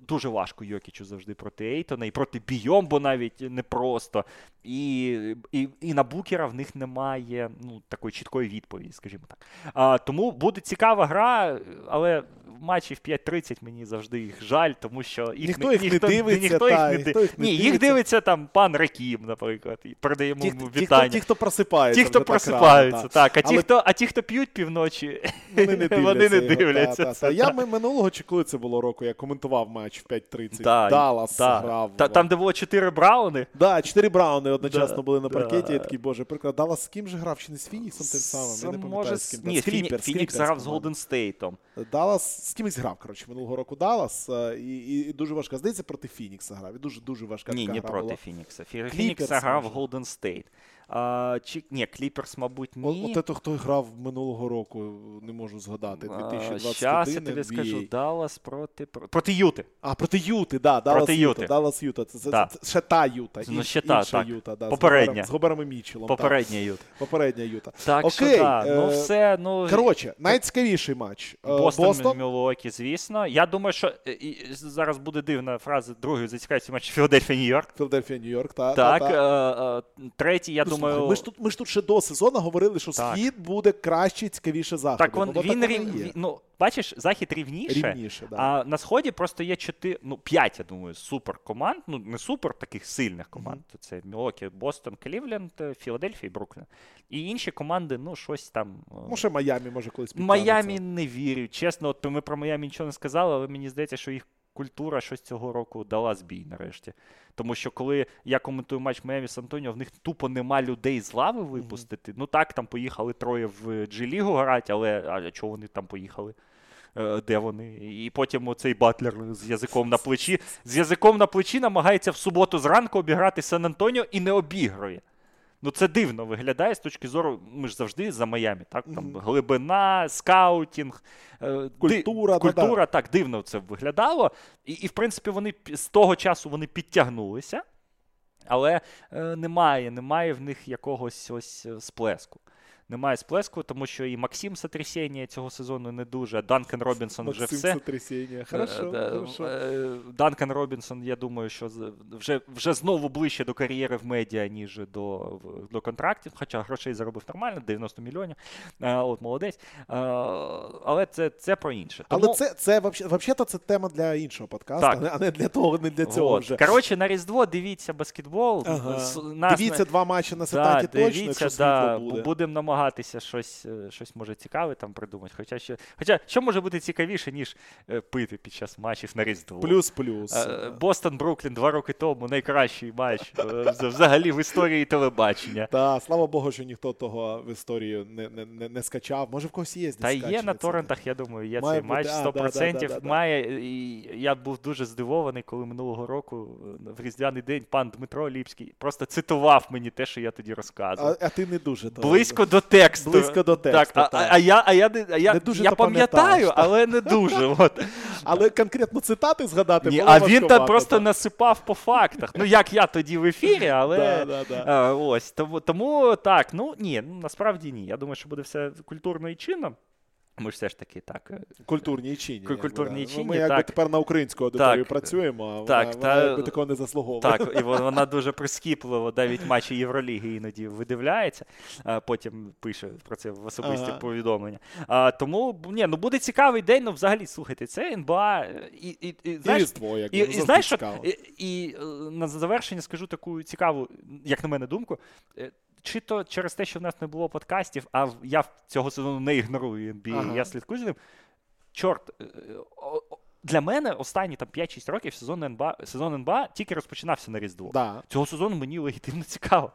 дуже важко Йокічу завжди проти Ейтона, і проти Бійомбо навіть непросто. І, і, і на Букера в них немає ну, такої чіткої відповіді, скажімо так. А, тому буде цікава гра, але в матчі в 5.30 мені завжди їх жаль, тому що їх Ніхто їх не дивиться, ніхто та, їх не Ні, їх дивиться. дивиться там пан Ракім, наприклад, і передаємо Ті, йому ті, хто, ті, хто просипається. Ті, хто так просипаються, та. так. А ті, Але хто, а ті, хто п'ють півночі, Вони не дивляться. вони не дивляться та, та. Я минулого чи коли це було року, я коментував матч в 5.30. Да, Даллас грав. Там, де було чотири брауни. Да, чотири брауни одночасно були на паркеті. Я такий, боже, приклад. Даллас з ким же грав? Чи не з Фініксом тим самим? Я не пам'ятаю, з ким. Ні, Фінікс, грав з. Голден Стейтом. Даллас з кимось грав, коротше, минулого року Даллас. е, І, дуже важка. Здається, проти Фінікса грав. І дуже дуже важка Ні, не гра проти. Фінікса. Фі- Фінікс грав. Голден Стейт. А, чи, ні, Кліперс, мабуть, ні. От это, хто грав минулого року, не можу згадати. 2021 Щас я тобі NBA. скажу, Даллас проти, проти Юти. А, проти Юти, да, Даллас Проти Юта. Юти. Даллас Юта. Це, це, Да. це, ще та Юта. Ну, ще та, інша так. Юта, да, Попередня. З Гобером, і Мітчелом. так. Попередня Юта. Попередня Юта. Так Окей, що, да, ну е, все, ну... Коротше, найцікавіший матч. Е, Бостон, Бостон. Мілуокі, звісно. Я думаю, що е, зараз буде дивна фраза другої зацікавиться матч Філадельфія Нью-Йорк. Філадельфія, Нью-Йорк, та, Так, та, та. е, е, третій, я Ну, думаю. слухай, ми, ж тут, ми ж тут ще до сезону говорили, що Так. схід буде краще і цікавіше заходу. Так, він, ну, він, так рів, воно і є. ну, бачиш, захід рівніше, рівніше. Да. а на сході просто є чотири, ну, п'ять, я думаю, супер команд. Ну, не супер таких сильних команд. Це Мілокі, Бостон, Клівленд, е, Філадельфія і Бруклін. І інші команди, ну, щось там. е, Ну, ще Майамі може колись підтягнеться. Майамі не вірю. Чесно, от ми про Майамі нічого не сказали, але мені здається, що їх культура щось цього року дала збій нарешті. Тому що коли я коментую матч Майамі з Антоніо, в них тупо нема людей з лави випустити. Ну так, там поїхали троє в G-лігу грати, але а чого вони там поїхали? Е, Де вони? І потім оцей Батлер з язиком на плечі. З язиком на плечі намагається в суботу зранку обіграти Сан-Антоніо і не обігрує. Ну, це дивно виглядає з точки зору. Ми ж завжди за Майами, так? Там Мгм. глибина, скаутінг, культура. ди- Культура, культура так дивно це виглядало. І, і в принципі, вони з того часу вони підтягнулися, але е, немає, немає в них якогось ось е, сплеску. Немає сплеску, тому що і Максим Сатрісєнія цього сезону не дуже, Данкен Робінсон вже Максим все. Сотрясіння. Хорошо, Е, е, хорошо. е, Данкан Робінсон, я думаю, що вже, вже знову ближче до кар'єри в медіа, ніж до, до контрактів, хоча грошей заробив нормально, 90 мільйонів. Е, От молодець. Але це, це про інше. Тому, Але це, це взагалі-то це тема для іншого подкасту, Так. а не- для того, не для цього от. вже. Коротше, на Різдво дивіться баскетбол. Ага. Нас Дивіться два матчі на Да, точно, дивіться, якщо да, буде. будемо намагатися щось, е, щось може цікаве там придумати. Хоча, ще, хоча що може бути цікавіше, ніж е, пити під час матчів на Різдво. Плюс-плюс. Е, Бостон Бруклін два роки тому найкращий матч взагалі в історії телебачення. Та слава Богу, що ніхто того в історію не, не, не, не скачав. Може, в когось є. Та є на торрентах, я думаю, є Має цей матч а, да, да, 100% да, да, да. має. І я був дуже здивований, коли минулого року в Різдвяний день пан Дмитро Ліпський просто цитував мені те, що я тоді розказував. А, а ти не дуже. Близько до тексту. Близько до тексту, Так, а, так. а, я, а я, а я, Не дуже я пам'ятаю, так. але не дуже. От. Але конкретно цитати згадати Ні, було а він там просто так. насипав по фактах. Ну, як я тоді в ефірі, але. Да, да, да. Е, ось тому, тому так, ну ні, насправді ні. Я думаю, що буде все культурно і чинно. Ми ж все ж таки так. е, Культурні і чинні. Культурні якби, да. Ну, чинні, Ми якби тепер на українську аудиторію Так, працюємо, а так, вона, та- вона якби такого не заслуговує. Так, і вона дуже прискіпливо навіть матчі Євроліги іноді видивляється, а потім пише про це в особисті Ага. повідомлення. А, тому ні, ну буде цікавий день. Ну, взагалі, слухайте, це НБА. е, І, і, і, знаєш, Різдво, якби, і, і знаєш, що, і, і е, на завершення скажу таку цікаву, як на мене, думку. Чи то через те, що в нас не було подкастів, а я цього сезону не ігнорую NBA, Ага. я слідкую за ним. Чорт, е, для мене останні там 5-6 років сезон НБА, сезон НБА тільки розпочинався на Різдво. Да. Цього сезону мені легітимно цікаво.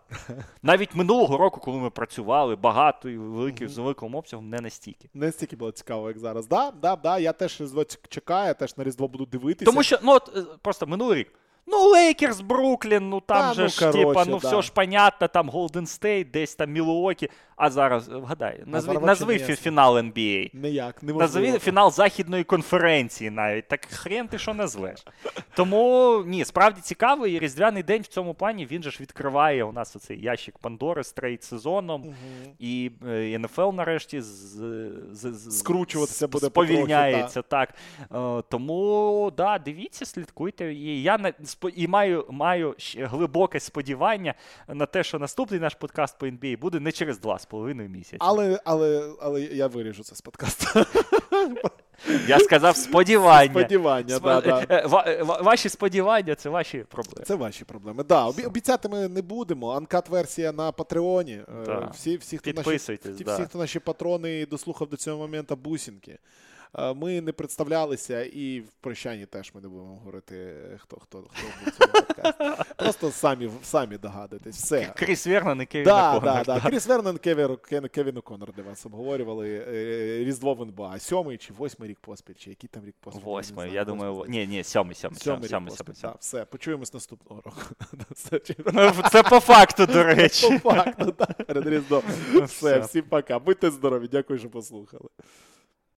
Навіть минулого року, коли ми працювали багато і великим, з великим обсягом, не настільки. Не стільки було цікаво, як зараз. Да, да, да, я теж Різдво чекаю, теж на Різдво буду дивитися. Тому що, ну от е, просто минулий рік. Ну, Лейкерс, Бруклін, ну там Та, же ну, ж, типа, ну да. все ж понятно, там Голден Стейт, десь там Мілуокі. А зараз, е, вгадай, назви, назви фі- фінал NBA. Ніяк, неможливо. Назви фінал західної конференції навіть. Так хрен ти що назвеш. Тому ні, справді цікаво, і Різдвяний день в цьому плані він же ж відкриває у нас оцей ящик Пандори з trade сезоном. Мгм. І е, НФЛ нарешті з, з, з, Скручуватися буде сповільняється. Так. Е, тому да, дивіться, слідкуйте. І я на і маю, маю глибоке сподівання на те, що наступний наш подкаст по NBA буде не через два з половиною місяці. Але, але, але я виріжу це з подкасту. Я сказав сподівання. Сподівання, Спо- да, да. е, е, ва- ва- Ваші сподівання це ваші проблеми. Це ваші проблеми. Да, обі- обіцяти ми не будемо. Анкат-версія на Патреоні. Е, Да. Всі, всі, хто наші, да. всі, хто наші патрони дослухав до цього моменту бусінки. Е, Ми не представлялися, і в прощанні теж ми не будемо говорити, е, хто хто хто був цьому. Просто самі самі догадуєтесь. Все. Кріс Вернон і Кевін Да, Коннор. да, да. Кріс Вернон, Кевін, Кен- Кевін О'Коннор для вас обговорювали е, Різдво в НБА. Сьомий чи восьмий рік поспіль, чи який там рік поспіль? Восьмий, знаю. я думаю, ні, ні, сьомий, сьомий, Сьомий сьомий, сьомий, сьомий. Все, почуємось наступного року. Чи- Ну, Це по факту, до речі. По факту, так, перед Різдвом. Все, Все. всім пока. Будьте здорові, дякую, що послухали.